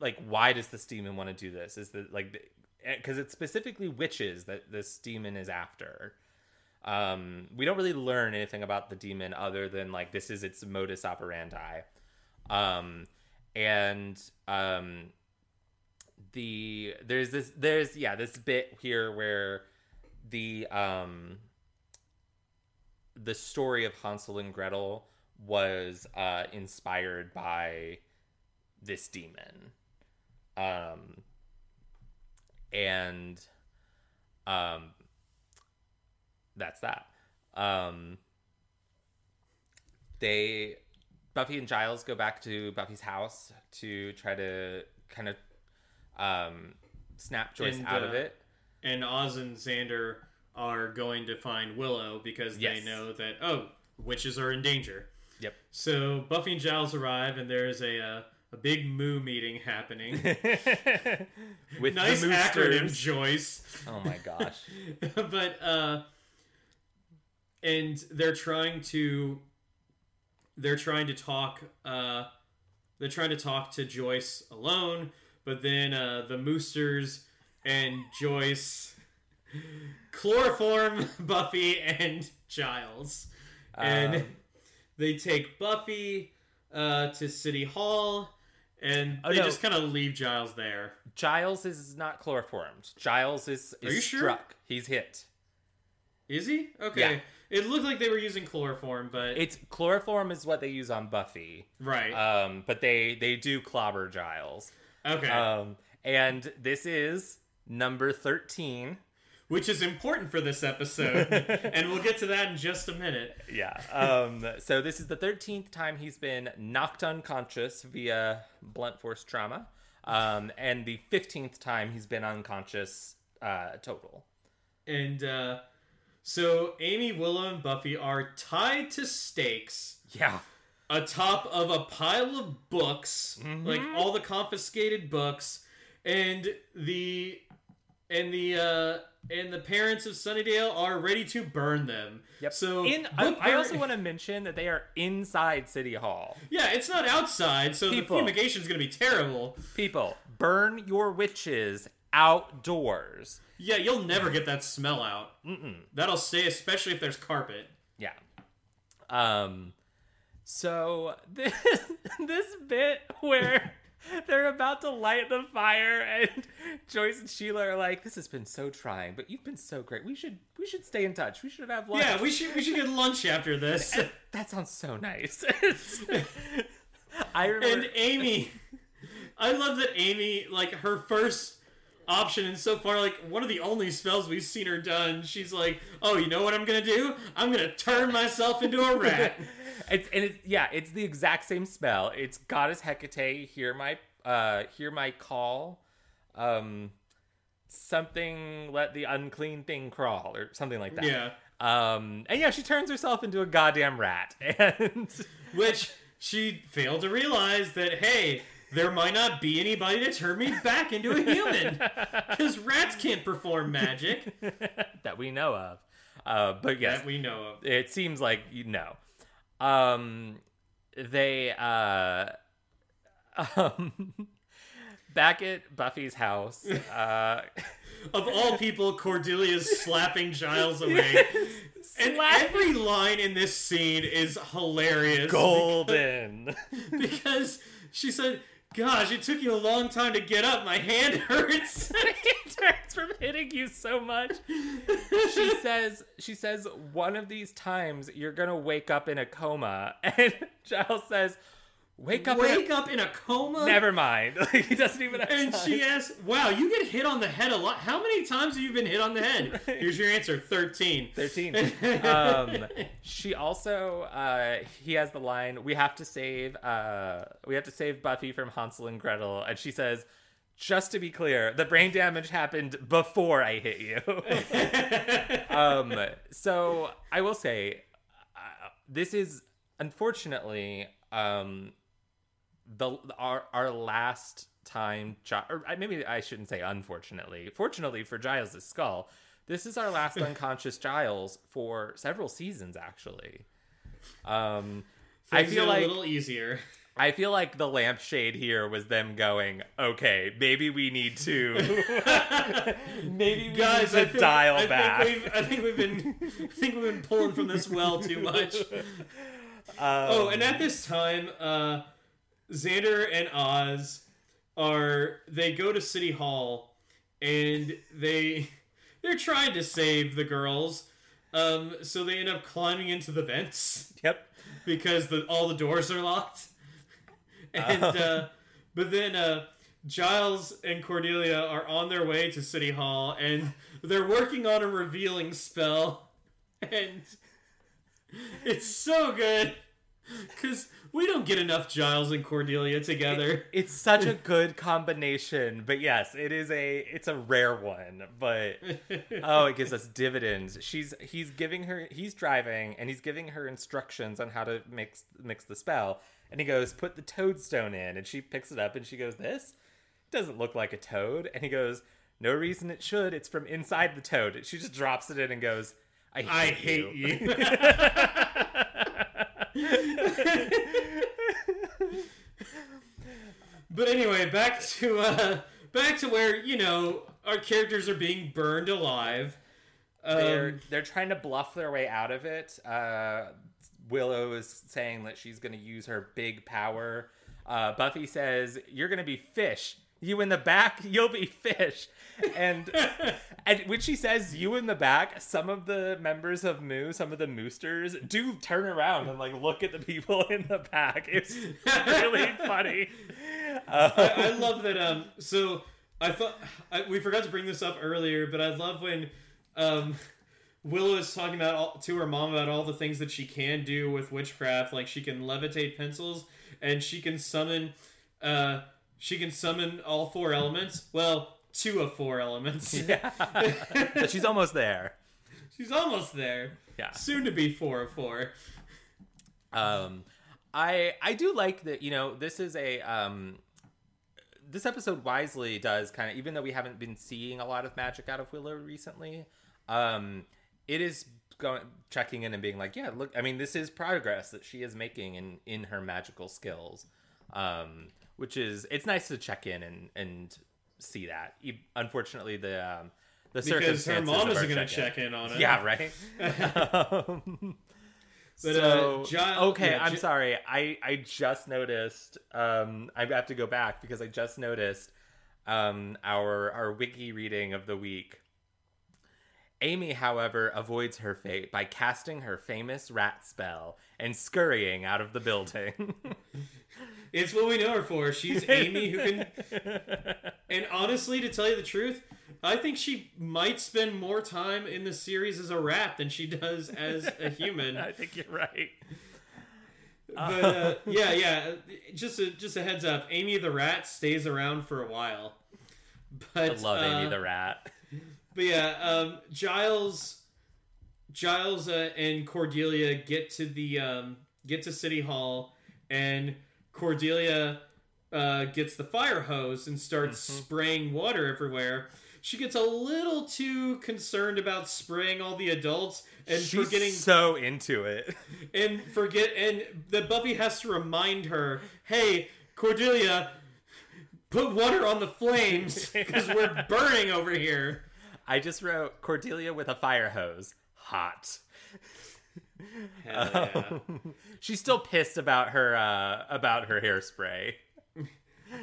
like why does this demon want to do this? Is that like because it's specifically witches that this demon is after. Um, we don't really learn anything about the demon other than like this is its modus operandi. Um, and um, the there's this there's yeah this bit here where the um the story of Hansel and Gretel was uh, inspired by this demon. Um, and um, that's that. Um, they Buffy and Giles go back to Buffy's house to try to kind of um, snap Joyce And, out of uh, it. And Oz and Xander are going to find Willow because Yes. they know that oh, witches are in danger. Yep. So Buffy and Giles arrive, and there's a uh, a big moo meeting happening. [LAUGHS] With nice acronym, Joyce. Oh my gosh. [LAUGHS] but uh, and they're trying to they're trying to talk. Uh, they're trying to talk to Joyce alone, but then uh, the Moosters and Joyce chloroform [LAUGHS] Buffy and Giles, and Um, they take Buffy uh, to City Hall, and Oh, they no. just kind of leave Giles there. Giles is not chloroformed. Giles is, is Are you sure? struck. He's hit. Is he? Okay. Yeah. It looked like they were using chloroform, but It's chloroform is what they use on Buffy. right. Um, but they they do clobber Giles. Okay. Um, and this is number thirteen. Which is important for this episode, [LAUGHS] and we'll get to that in just a minute. Yeah. Um, so this is the thirteenth time he's been knocked unconscious via blunt force trauma, um, and the fifteenth time he's been unconscious uh, total. And uh, so Amy, Willow, and Buffy are tied to stakes Yeah. Atop of a pile of books, Mhm. like all the confiscated books, and the and the uh, and the parents of Sunnydale are ready to burn them. Yep. So in I, I also want to mention that they are inside City Hall. yeah, it's not outside, so People. the fumigation is going to be terrible. People, burn your witches outdoors. Yeah, you'll never get that smell out. Mm-mm. That'll stay, especially if there's carpet. Yeah. Um. So [LAUGHS] this this bit where [LAUGHS] they're about to light the fire and [LAUGHS] Joyce and Sheila are like, "This has been so trying, but you've been so great. We should we should stay in touch. We should have lunch." Yeah, we should we should get lunch after this. that sounds so nice. I remember. and Amy, I love that Amy, like her first option, and so far, like one of the only spells we've seen her done. She's like, "Oh, you know what I'm gonna do? I'm gonna turn myself into a rat." It's, and it's yeah, it's the exact same spell. It's Goddess Hecate. Hear my uh, hear my call. Um, something let the unclean thing crawl or something like that. yeah, Um, and yeah, she turns herself into a goddamn rat, [LAUGHS] and which she failed to realize that hey. There might not be anybody to turn me back into a human because rats can't perform magic [LAUGHS] that we know of. Uh, but yes, that we know of. it seems like you know. Um, they uh, [LAUGHS] um, back at Buffy's house. Uh, [LAUGHS] Of all people, Cordelia's slapping Giles [LAUGHS] away. And Slap- every line in this scene is hilarious. golden. Because she said, Gosh, it took you a long time to get up. My hand [LAUGHS] hurts. [LAUGHS] it hurts from hitting you so much. She [LAUGHS] says, she says, one of these times you're gonna wake up in a coma, and Giles says, "Wake up, Wake in up in a coma? Never mind. [LAUGHS] Like, he doesn't even. Have And time. she asks, Wow, you get hit on the head a lot. How many times have you been hit on the head? [LAUGHS] Here's your answer 13. 13 [LAUGHS] um she also uh he has the line we have to save uh we have to save buffy from hansel and gretel and she says just to be clear the brain damage happened before i hit you um so i will say uh, this is unfortunately um the our our last time or maybe I shouldn't say unfortunately fortunately for Giles' skull this is our last [LAUGHS] unconscious Giles for several seasons actually um I feel like a little easier. I feel like the lampshade here was them going, okay, maybe we need to, [LAUGHS] maybe we Guys, need I to think, dial I back. Think we've, I think we've been, I think we've been pulling from this well too much. [LAUGHS] oh, Um, and at this time, uh, Xander and Oz are they go to City Hall and they they're trying to save the girls. Um, so they end up climbing into the vents yep. because the all the doors are locked. [LAUGHS] And uh, but then uh, Giles and Cordelia are on their way to City Hall and they're working on a revealing spell, [LAUGHS] and it's so good because we don't get enough Giles and Cordelia together. It's such a [LAUGHS] good combination, but yes, it is a it's a rare one, but oh, it gives us dividends. She's he's giving her he's driving and he's giving her instructions on how to mix mix the spell. And he goes, "Put the toadstone in." And she picks it up and she goes, "This doesn't look like a toad." And he goes, "No reason it should. It's from inside the toad." She just drops it in and goes, "I hate, I hate you. [LAUGHS] [LAUGHS] but anyway, back to uh, back to where you know our characters are being burned alive. Um, they're they're trying to bluff their way out of it. Uh, Willow is saying that she's going to use her big power. Uh, Buffy says, "You're going to be fish. You in the back, you'll be fish." And [LAUGHS] and when she says "you in the back," some of the members of Moo, some of the Moosters, do turn around and like look at the people [LAUGHS] in the back. It's really [LAUGHS] funny. Uh, I, I love that. Um, so I thought I, we forgot to bring this up earlier, but I love when um, Willow is talking about all, to her mom about all the things that she can do with witchcraft. Like she can levitate pencils, and she can summon. Uh, she can summon all four elements. Well, two of four elements. [LAUGHS] yeah, but she's almost there. She's almost there. Yeah. Soon to be four of four. Um, I I do like that. You know, this is a um, this episode wisely does kind of even though we haven't been seeing a lot of magic out of Willow recently. Um, it is going checking in and being like, yeah, look. I mean, this is progress that she is making in in her magical skills. Um, which is it's nice to check in and and see that. Unfortunately, the um, the Because her mom isn't going to check-in- on it. yeah, right. um, [LAUGHS] [LAUGHS] But, so uh, Giles- okay, yeah, I'm Gi- sorry. I I just noticed. Um, I have to go back because I just noticed um our our wiki reading of the week. Amy, however, avoids her fate by casting her famous rat spell and scurrying out of the building. [LAUGHS] It's what we know her for. She's Amy who can [LAUGHS] And honestly, to tell you the truth, I think she might spend more time in the series as a rat than she does as a human. [LAUGHS] I think you're right. But uh, yeah, yeah. Just a just a heads up. Amy the rat stays around for a while. I But love Amy uh, the rat. But yeah, um, Giles, Giles uh, and Cordelia get to the um, get to City Hall, and Cordelia uh, gets the fire hose and starts Mm-hmm. spraying water everywhere. She gets a little too concerned about spraying all the adults and She's forgetting so into it. [LAUGHS] and forget and that Buffy has to remind her, "Hey, Cordelia, put water on the flames [LAUGHS] because we're burning over here." I just wrote Cordelia with a fire hose. Hot. Hell yeah. Um, [LAUGHS] she's still pissed about her uh, about her hairspray.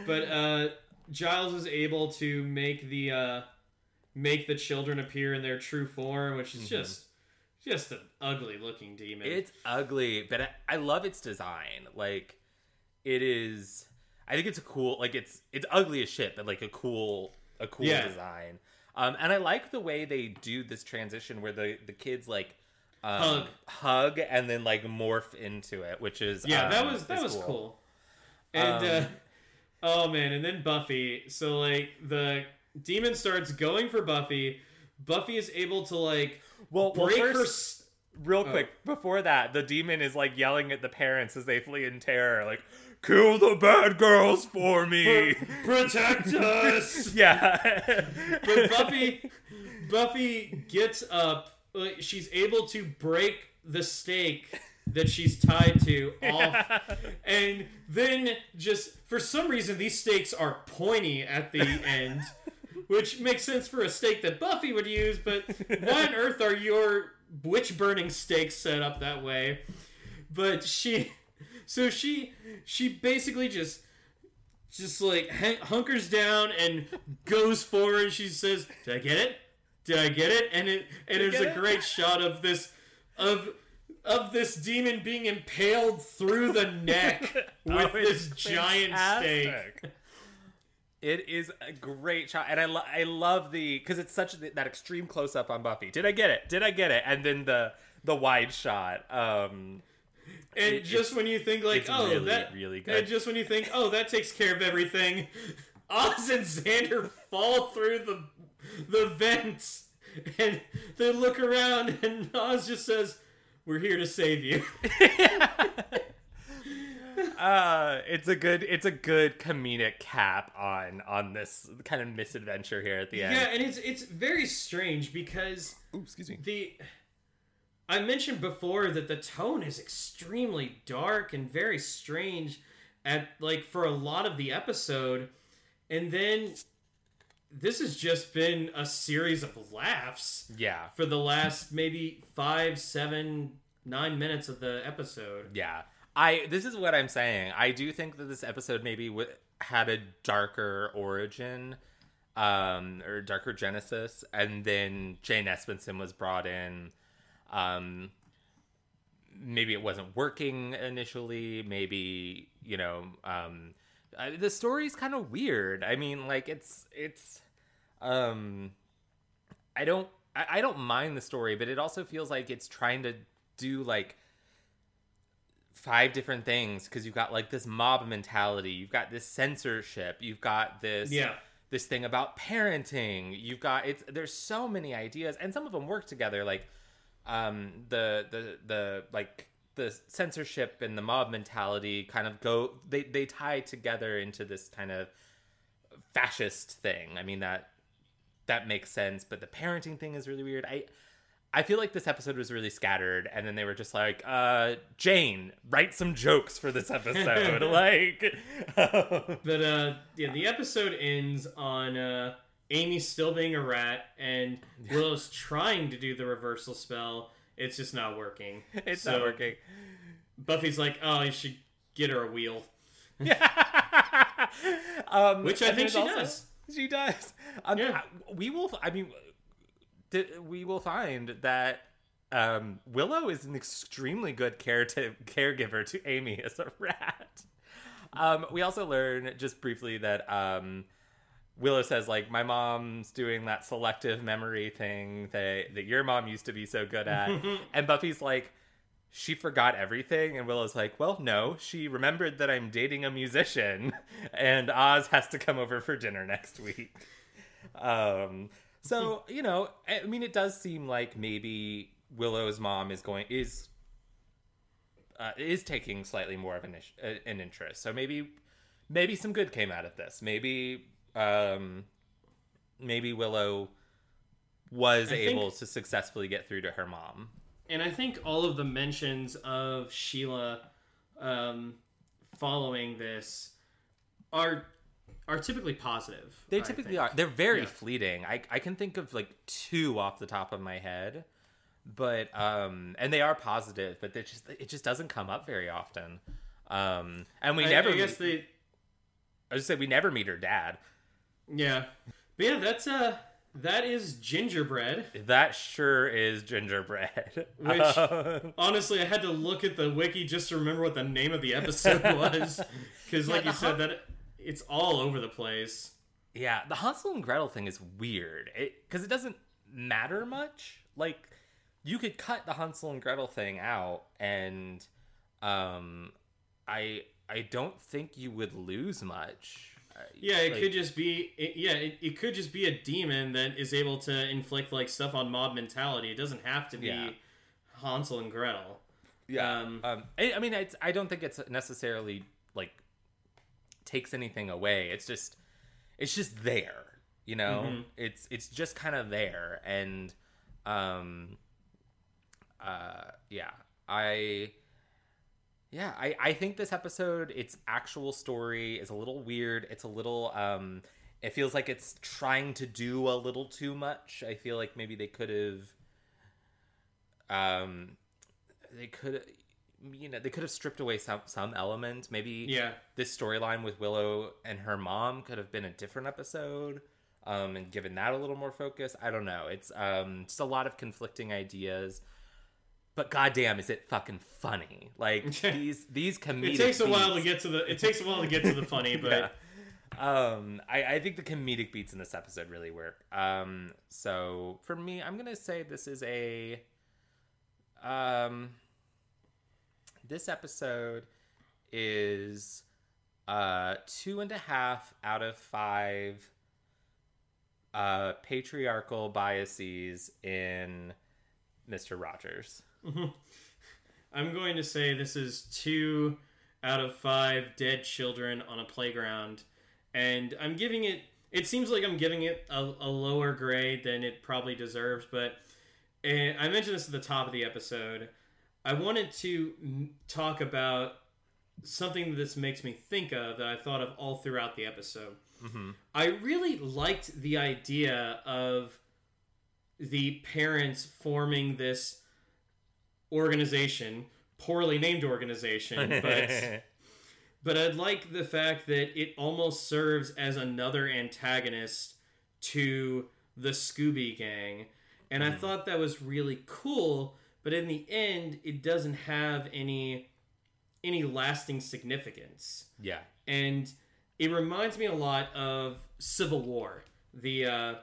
But uh, Giles is able to make the uh, make the children appear in their true form, which is just just an ugly looking demon. It's ugly, but I, I love its design. Like it is. I think it's a cool. Like it's it's ugly as shit, but like a cool a cool Yeah. design. Um, and I like the way they do this transition where the the kids like um, Hug. hug and then like morph into it, which is yeah, that um, was that was cool. And Um, uh, oh man, and then Buffy. So like the demon starts going for Buffy. Buffy is able to like Well, well, break first- her. Real Oh. quick, before that, the demon is like yelling at the parents as they flee in terror, like, kill the bad girls for me. [LAUGHS] Protect us! yeah. but Buffy, Buffy gets up. Like, She's able to break the stake that she's tied to off. [LAUGHS] And then just for some reason these stakes are pointy at the end which makes sense for a stake that buffy would use but why on [LAUGHS] earth are your witch burning stakes set up that way? But she so she she basically just just like hunkers down and goes forward she says did i get it did i get it and it and there's a it? great shot of this of of this demon being impaled through the neck [LAUGHS] with Oh, this giant stake fantastic. It is a great shot, and I lo- I love the because it's such that extreme close up on Buffy. Did I get it? Did I get it? And then the the wide shot. Um, and It- just when you think like oh really, that really good. and just when you think oh that takes care of everything [LAUGHS] oz and xander fall through the the vents and they look around and oz just says we're here to save you [LAUGHS] uh, it's a good it's a good comedic cap on on this kind of misadventure here at the end. yeah and it's it's very strange because Ooh, excuse me. the I mentioned before that the tone is extremely dark and very strange at like for a lot of the episode and then this has just been a series of laughs Yeah, for the last maybe five seven nine minutes of the episode yeah. I this is what I'm saying. I do think that this episode maybe w- had a darker origin, um, or darker genesis, and then Jane Espenson was brought in. Um, maybe it wasn't working initially. Maybe you know, um, uh, the story's kind of weird. I mean, like it's it's, um, I don't I, I don't mind the story, but it also feels like it's trying to do like five different things because you've got like this mob mentality, you've got this censorship, you've got this yeah this thing about parenting. You've got it's there's so many ideas and some of them work together like um the the the like the censorship and the mob mentality kind of go they they tie together into this kind of fascist thing. I mean that that makes sense, but the parenting thing is really weird. I I feel like this episode was really scattered, and then they were just like, uh, Jane, write some jokes for this episode. [LAUGHS] like, [LAUGHS] but uh yeah the episode ends on uh amy still being a rat and willow's trying to do the reversal spell it's just not working [LAUGHS] it's So- not working. Buffy's like, oh, you should get her a wheel. [LAUGHS] um, Which I think she also- does. She does. Um, Yeah. We will. I mean, we will find that um, Willow is an extremely good care to caregiver to Amy as a [LAUGHS] rat. Um, we also learn just briefly that um, Willow says like my mom's doing that selective memory thing that that your mom used to be so good at, [LAUGHS] and Buffy's like she forgot everything? And willow's like well no she remembered that i'm dating a musician. [LAUGHS] And oz has to come over for dinner next week. Um so [LAUGHS] you know i mean it does seem like maybe willow's mom is going is uh, is taking slightly more of an, ish- uh, an interest. So maybe maybe some good came out of this. Maybe um maybe willow was I think- able to successfully get through to her mom And I think all of the mentions of Sheila um, following this are are typically positive. They typically are. They're very Yeah. fleeting. I I can think of like two off the top of my head, but um, and they are positive, but they just it just doesn't come up very often. Um, and we I, never. I guess meet, they. I was say we never meet her dad. Yeah, but yeah, that's uh that is gingerbread. That sure is gingerbread. Which- Um, [LAUGHS] Honestly, I had to look at the wiki just to remember what the name of the episode [LAUGHS] was, because like you the said, that it's all over the place. yeah, the Hansel and Gretel thing is weird because it, doesn't matter much. Like you could cut the Hansel and Gretel thing out, and um, I I don't think you would lose much. Yeah, it like- could just be. It, yeah, it, it could just be a demon that is able to inflict like stuff on mob mentality. It doesn't have to be Yeah. Hansel and Gretel. Yeah. Um, Um, I, I mean, it's, I don't think it's necessarily like takes anything away. It's just, it's just there. You know, Mhm. it's it's just kind of there, and um, uh, yeah, I yeah, I, I think this episode, its actual story is a little weird. It's a little um it feels like it's trying to do a little too much. I feel like maybe they could have um they could you know, they could have stripped away some some element. Maybe Yeah. this storyline with Willow and her mom could have been a different episode. Um, and given that a little more focus. I don't know. It's um just a lot of conflicting ideas. But goddamn, is it fucking funny? Like [LAUGHS] these these comedic. It takes a while to get to the. It takes a while to get to the funny, [LAUGHS] but Yeah. Um, I, I think the comedic beats in this episode really work. Um, so for me, I'm gonna say this is a um this episode is uh two and a half out of five uh patriarchal biases in Mr. Rogers. [LAUGHS] I'm going to say this is two out of five dead children on a playground, and I'm giving it. It seems like I'm giving it a, a lower grade than it probably deserves, but I mentioned this at the top of the episode. I wanted to talk about something that this makes me think of that I thought of all throughout the episode. Mm-hmm. I really liked the idea of the parents forming this organization, poorly named organization, but [LAUGHS] but I like the fact that it almost serves as another antagonist to the Scooby Gang, and I thought that was really cool. But in the end, it doesn't have any any lasting significance yeah. and it reminds me a lot of Civil War, the uh,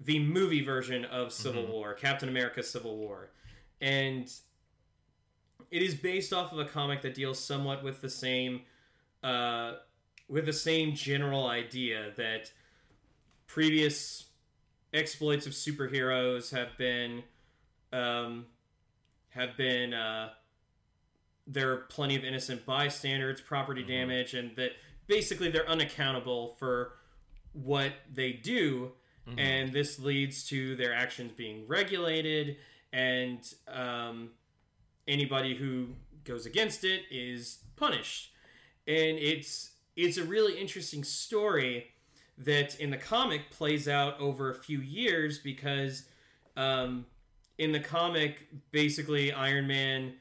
the movie version of Civil War, Captain America: Civil War, and it is based off of a comic that deals somewhat with the same uh, with the same general idea that previous exploits of superheroes have been um, have been uh, there are plenty of innocent bystanders, property damage, and that basically they're unaccountable for what they do, and this leads to their actions being regulated, and um, anybody who goes against it is punished, and it's it's a really interesting story that in the comic plays out over a few years because um, in the comic basically Iron Man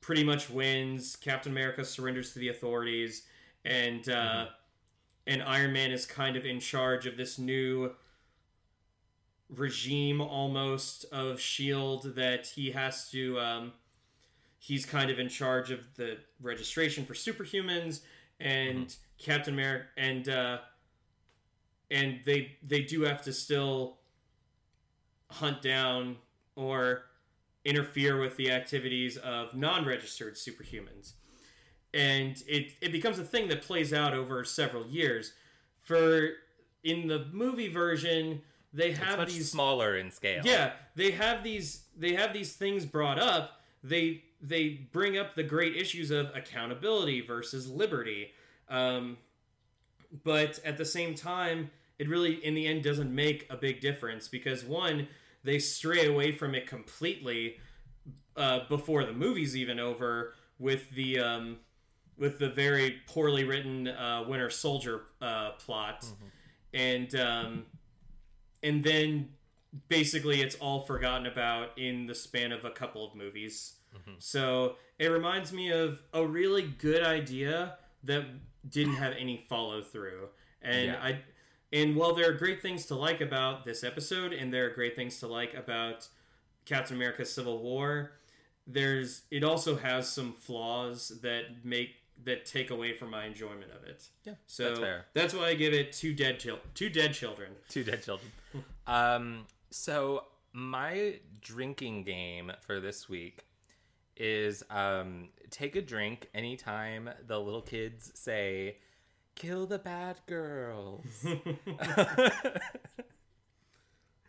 pretty much wins. Captain America surrenders to the authorities, and uh, and Iron Man is kind of in charge of this new regime almost of Shield that he has to. Um, he's kind of in charge of the registration for superhumans, and Captain America and uh, and they they do have to still hunt down or interfere with the activities of non-registered superhumans and it, it becomes a thing that plays out over several years for in the movie version they have much these smaller in scale. yeah they have these they have these things brought up. They they bring up the great issues of accountability versus liberty. Um, but at the same time it really in the end doesn't make a big difference because one they stray away from it completely uh, before the movie's even over with the um, with the very poorly written uh, Winter Soldier uh, plot, and um, and then basically it's all forgotten about in the span of a couple of movies. Mm-hmm. So it reminds me of a really good idea that didn't have any follow through, and Yeah. I. And while there are great things to like about this episode, and there are great things to like about Captain America: Civil War, there's it also has some flaws that make that take away from my enjoyment of it. Yeah, So that's fair. that's why I give it two dead chil- two dead children. [LAUGHS] Two dead children. [LAUGHS] um, so my drinking game for this week is um, take a drink anytime the little kids say, "Kill the bad girls." [LAUGHS]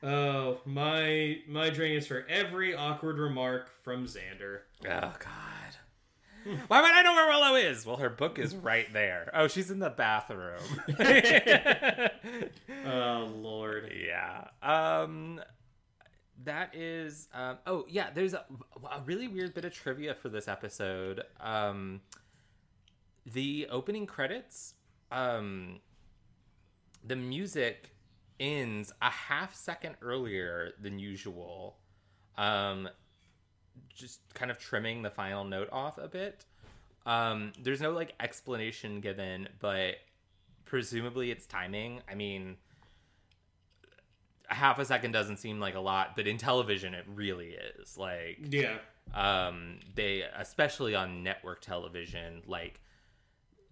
Oh, my my drink is for every awkward remark from Xander. Oh God. [LAUGHS] Why would I know where Willow is? Well, her book is right there. Oh, she's in the bathroom. [LAUGHS] [LAUGHS] Oh Lord. yeah. Um that is um, oh yeah there's a, a really weird bit of trivia for this episode um, the opening credits um, the music ends a half second earlier than usual um, just kind of trimming the final note off a bit um, there's no like explanation given but presumably it's timing i mean a half a second doesn't seem like a lot, but in television it really is. Like Yeah. um they especially on network television, like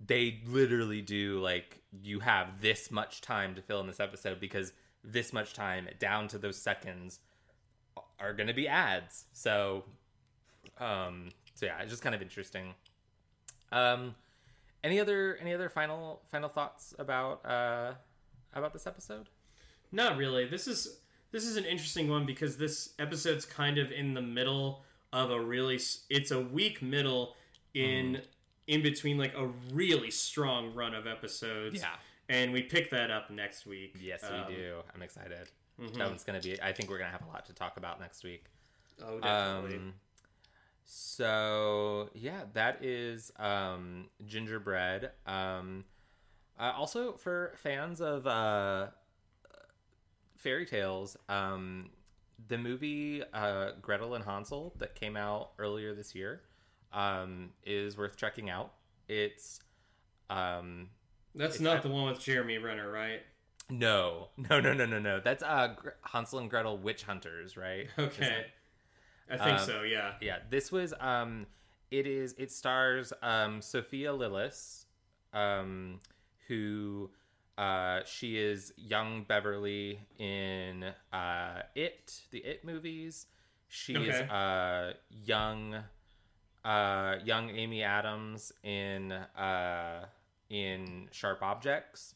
they literally do like you have this much time to fill in this episode because this much time down to those seconds are going to be ads. So um so yeah, it's just kind of interesting. Um any other any other final final thoughts about uh about this episode? Not really. This is this is an interesting one because this episode's kind of in the middle of a really it's a weak middle in Mm-hmm. in between like a really strong run of episodes. Yeah. And we pick that up next week. Yes, Um, we do. I'm excited. Mhm. That one's gonna be. I think we're gonna have a lot to talk about next week. Oh, definitely. Um, so yeah, that is um, gingerbread. Um, uh, also for fans of uh, fairy tales, um, the movie uh, Gretel and Hansel that came out earlier this year um, is worth checking out. It's um, That's it's not the one with Jeremy Renner, right? No, [LAUGHS] no, no, no, no, no. That's uh, Hansel and Gretel Witch Hunters, right? Okay. I think Um, so, yeah. yeah this was um it is it stars um sophia lillis um who uh she is young beverly in uh it the it movies she is uh young uh young amy adams in uh in sharp objects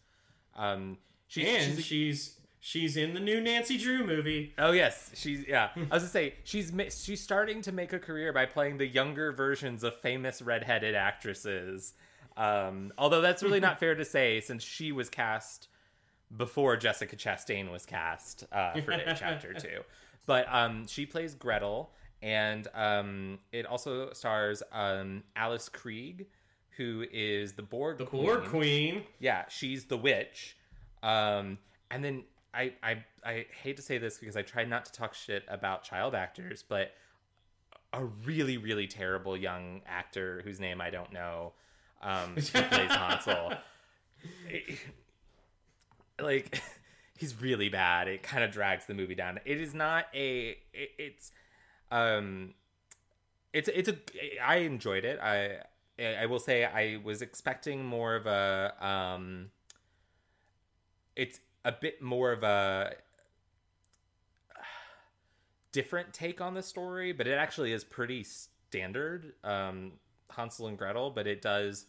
um she, and she's she's she's in the new Nancy Drew movie. Oh yes, she's yeah. [LAUGHS] I was gonna say she's she's starting to make a career by playing the younger versions of famous redheaded actresses. Um, although that's really not [LAUGHS] fair to say since she was cast before Jessica Chastain was cast uh, for [LAUGHS] Chapter Two. But um, she plays Gretel, and um, it also stars um, Alice Krige, who is the Borg The Queen. Borg Queen. Yeah, she's the witch. Um, and then I, I I hate to say this because I try not to talk shit about child actors, but a really really terrible young actor whose name I don't know, um, [LAUGHS] who plays Hansel. [LAUGHS] like [LAUGHS] he's really bad. It kind of drags the movie down. It is not a. It, it's um, it's it's a. I enjoyed it. I I will say I was expecting more of a um. It's a bit more of a different take on the story, but it actually is pretty standard. Um, Hansel and Gretel, but it does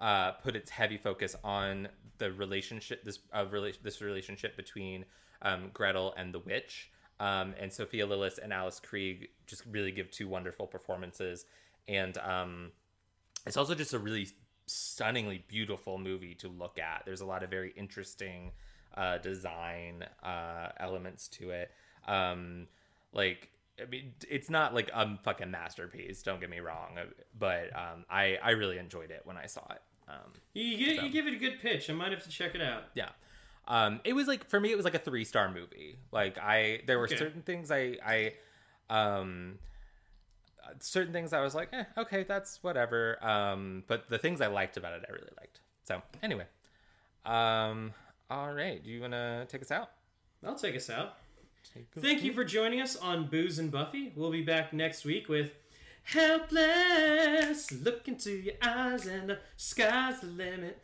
uh, put its heavy focus on the relationship this uh, rela- this relationship between um, Gretel and the witch. Um, and Sophia Lillis and Alice Krige just really give two wonderful performances, and um, it's also just a really stunningly beautiful movie to look at. There's a lot of very interesting uh, design uh, elements to it. Um, like, I mean, it's not like a fucking masterpiece. Don't get me wrong, but um, I I really enjoyed it when I saw it. Um, You, get, So. you give it a good pitch. I might have to check it out. yeah. Um, it was like for me, it was like a three star movie. Like I, there were Okay. certain things I, I, um, certain things I was like, eh, okay, that's whatever. Um, but the things I liked about it, I really liked. So anyway, um, all right, do you want to take us out? I'll take us out. Thank you for joining us on Booze and Buffy. We'll be back next week with Helpless. Look into your eyes and the sky's the limit.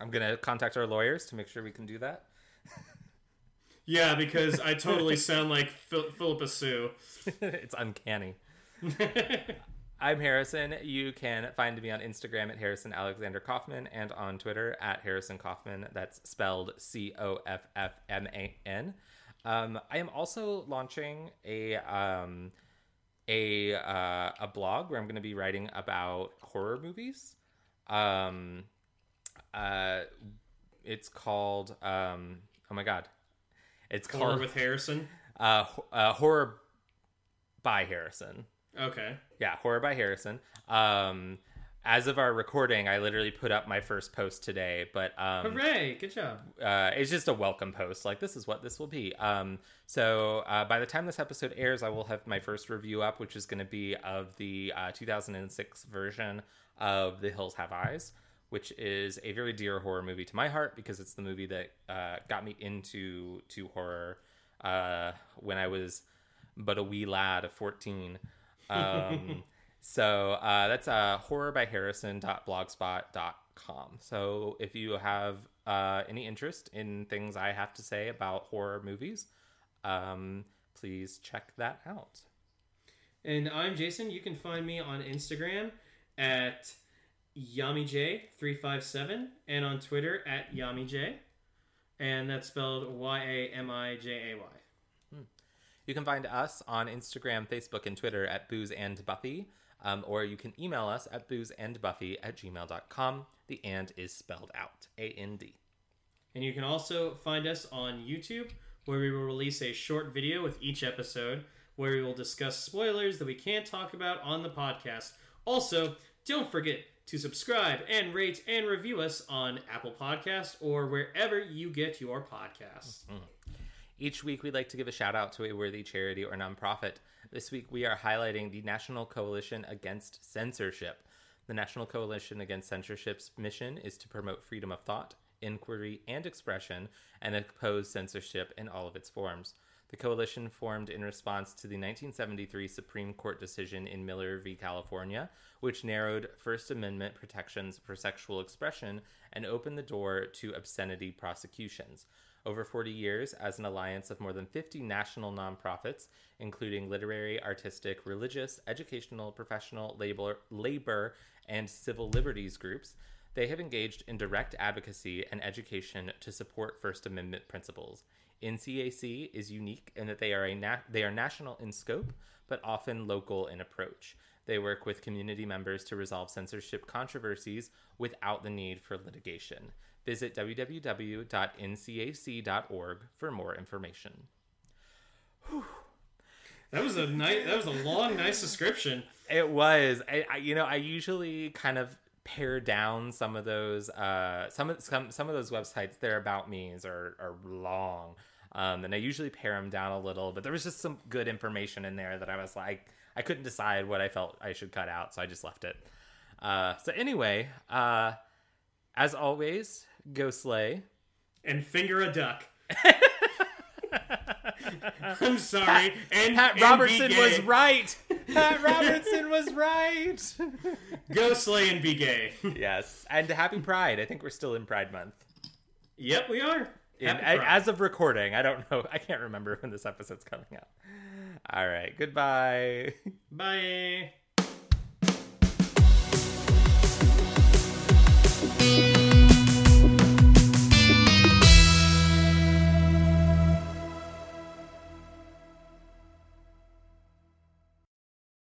I'm gonna contact our lawyers to make sure we can do that. Yeah, because I totally [LAUGHS] sound like Phil- Phillipa Soo. it's uncanny. [LAUGHS] I'm Harrison. You can find me on Instagram at Harrison Alexander Coffman and on Twitter at Harrison Coffman. That's spelled C O F F M A N. Um, I am also launching a um, a uh, a blog where I'm going to be writing about horror movies. Um, uh, it's called um, oh my god, it's Horror called with Harrison. uh, uh, horror by Harrison. Okay. Yeah, horror by Harrison. Um, as of our recording, I literally put up my first post today, but um, Hooray! Good job. uh, it's just a welcome post. Like this is what this will be. Um, so uh, by the time this episode airs, I will have my first review up, which is going to be of the uh, 2006 version of The Hills Have Eyes, which is a very dear horror movie to my heart because it's the movie that uh, got me into to horror uh, when I was but a wee lad of 14. Um, [LAUGHS] so uh, that's uh, horrorbyharrison.blogspot.com. So if you have uh, any interest in things I have to say about horror movies, um, please check that out. And I'm Jason. You can find me on Instagram at YamiJay357 and on Twitter at YamiJay. And that's spelled Y A M I J A Y. You can find us on Instagram, Facebook, and Twitter at Booze and Buffy, um, or you can email us at boozeandbuffy at gmail.com. The and is spelled out A N D. And you can also find us on YouTube, where we will release a short video with each episode, where we will discuss spoilers that we can't talk about on the podcast. Also, don't forget to subscribe and rate and review us on Apple Podcast or wherever you get your podcasts. Mm-hmm. Each week, we'd like to give a shout out to a worthy charity or nonprofit. This week, we are highlighting the National Coalition Against Censorship. The National Coalition Against Censorship's mission is to promote freedom of thought, inquiry, and expression, and oppose censorship in all of its forms. The coalition formed in response to the 1973 Supreme Court decision in Miller v. California, which narrowed First Amendment protections for sexual expression and opened the door to obscenity prosecutions. Over 40 years, as an alliance of more than 50 national nonprofits, including literary, artistic, religious, educational, professional, labor, labor, and civil liberties groups, they have engaged in direct advocacy and education to support First Amendment principles. NCAC is unique in that they are a na- they are national in scope, but often local in approach. They work with community members to resolve censorship controversies without the need for litigation. Visit www.ncac.org for more information. That was a nice. That was a long, nice description. It was. I, I you know, I usually kind of pare down some of those uh some of some some of those websites their about me's are are long. Um and I usually pare them down a little, but there was just some good information in there that I was like I couldn't decide what I felt I should cut out, so I just left it. Uh so anyway, uh as always, go slay. And finger a duck. [LAUGHS] [LAUGHS] I'm sorry. And Pat and Robertson be gay. was right. Pat Robertson was right. [LAUGHS] Go slay and be gay. yes, and happy Pride. I think we're still in Pride Month. yep, we are in, as of recording. I don't know. [LAUGHS] I can't remember when this episode's coming out. All right. Goodbye. [LAUGHS] Bye.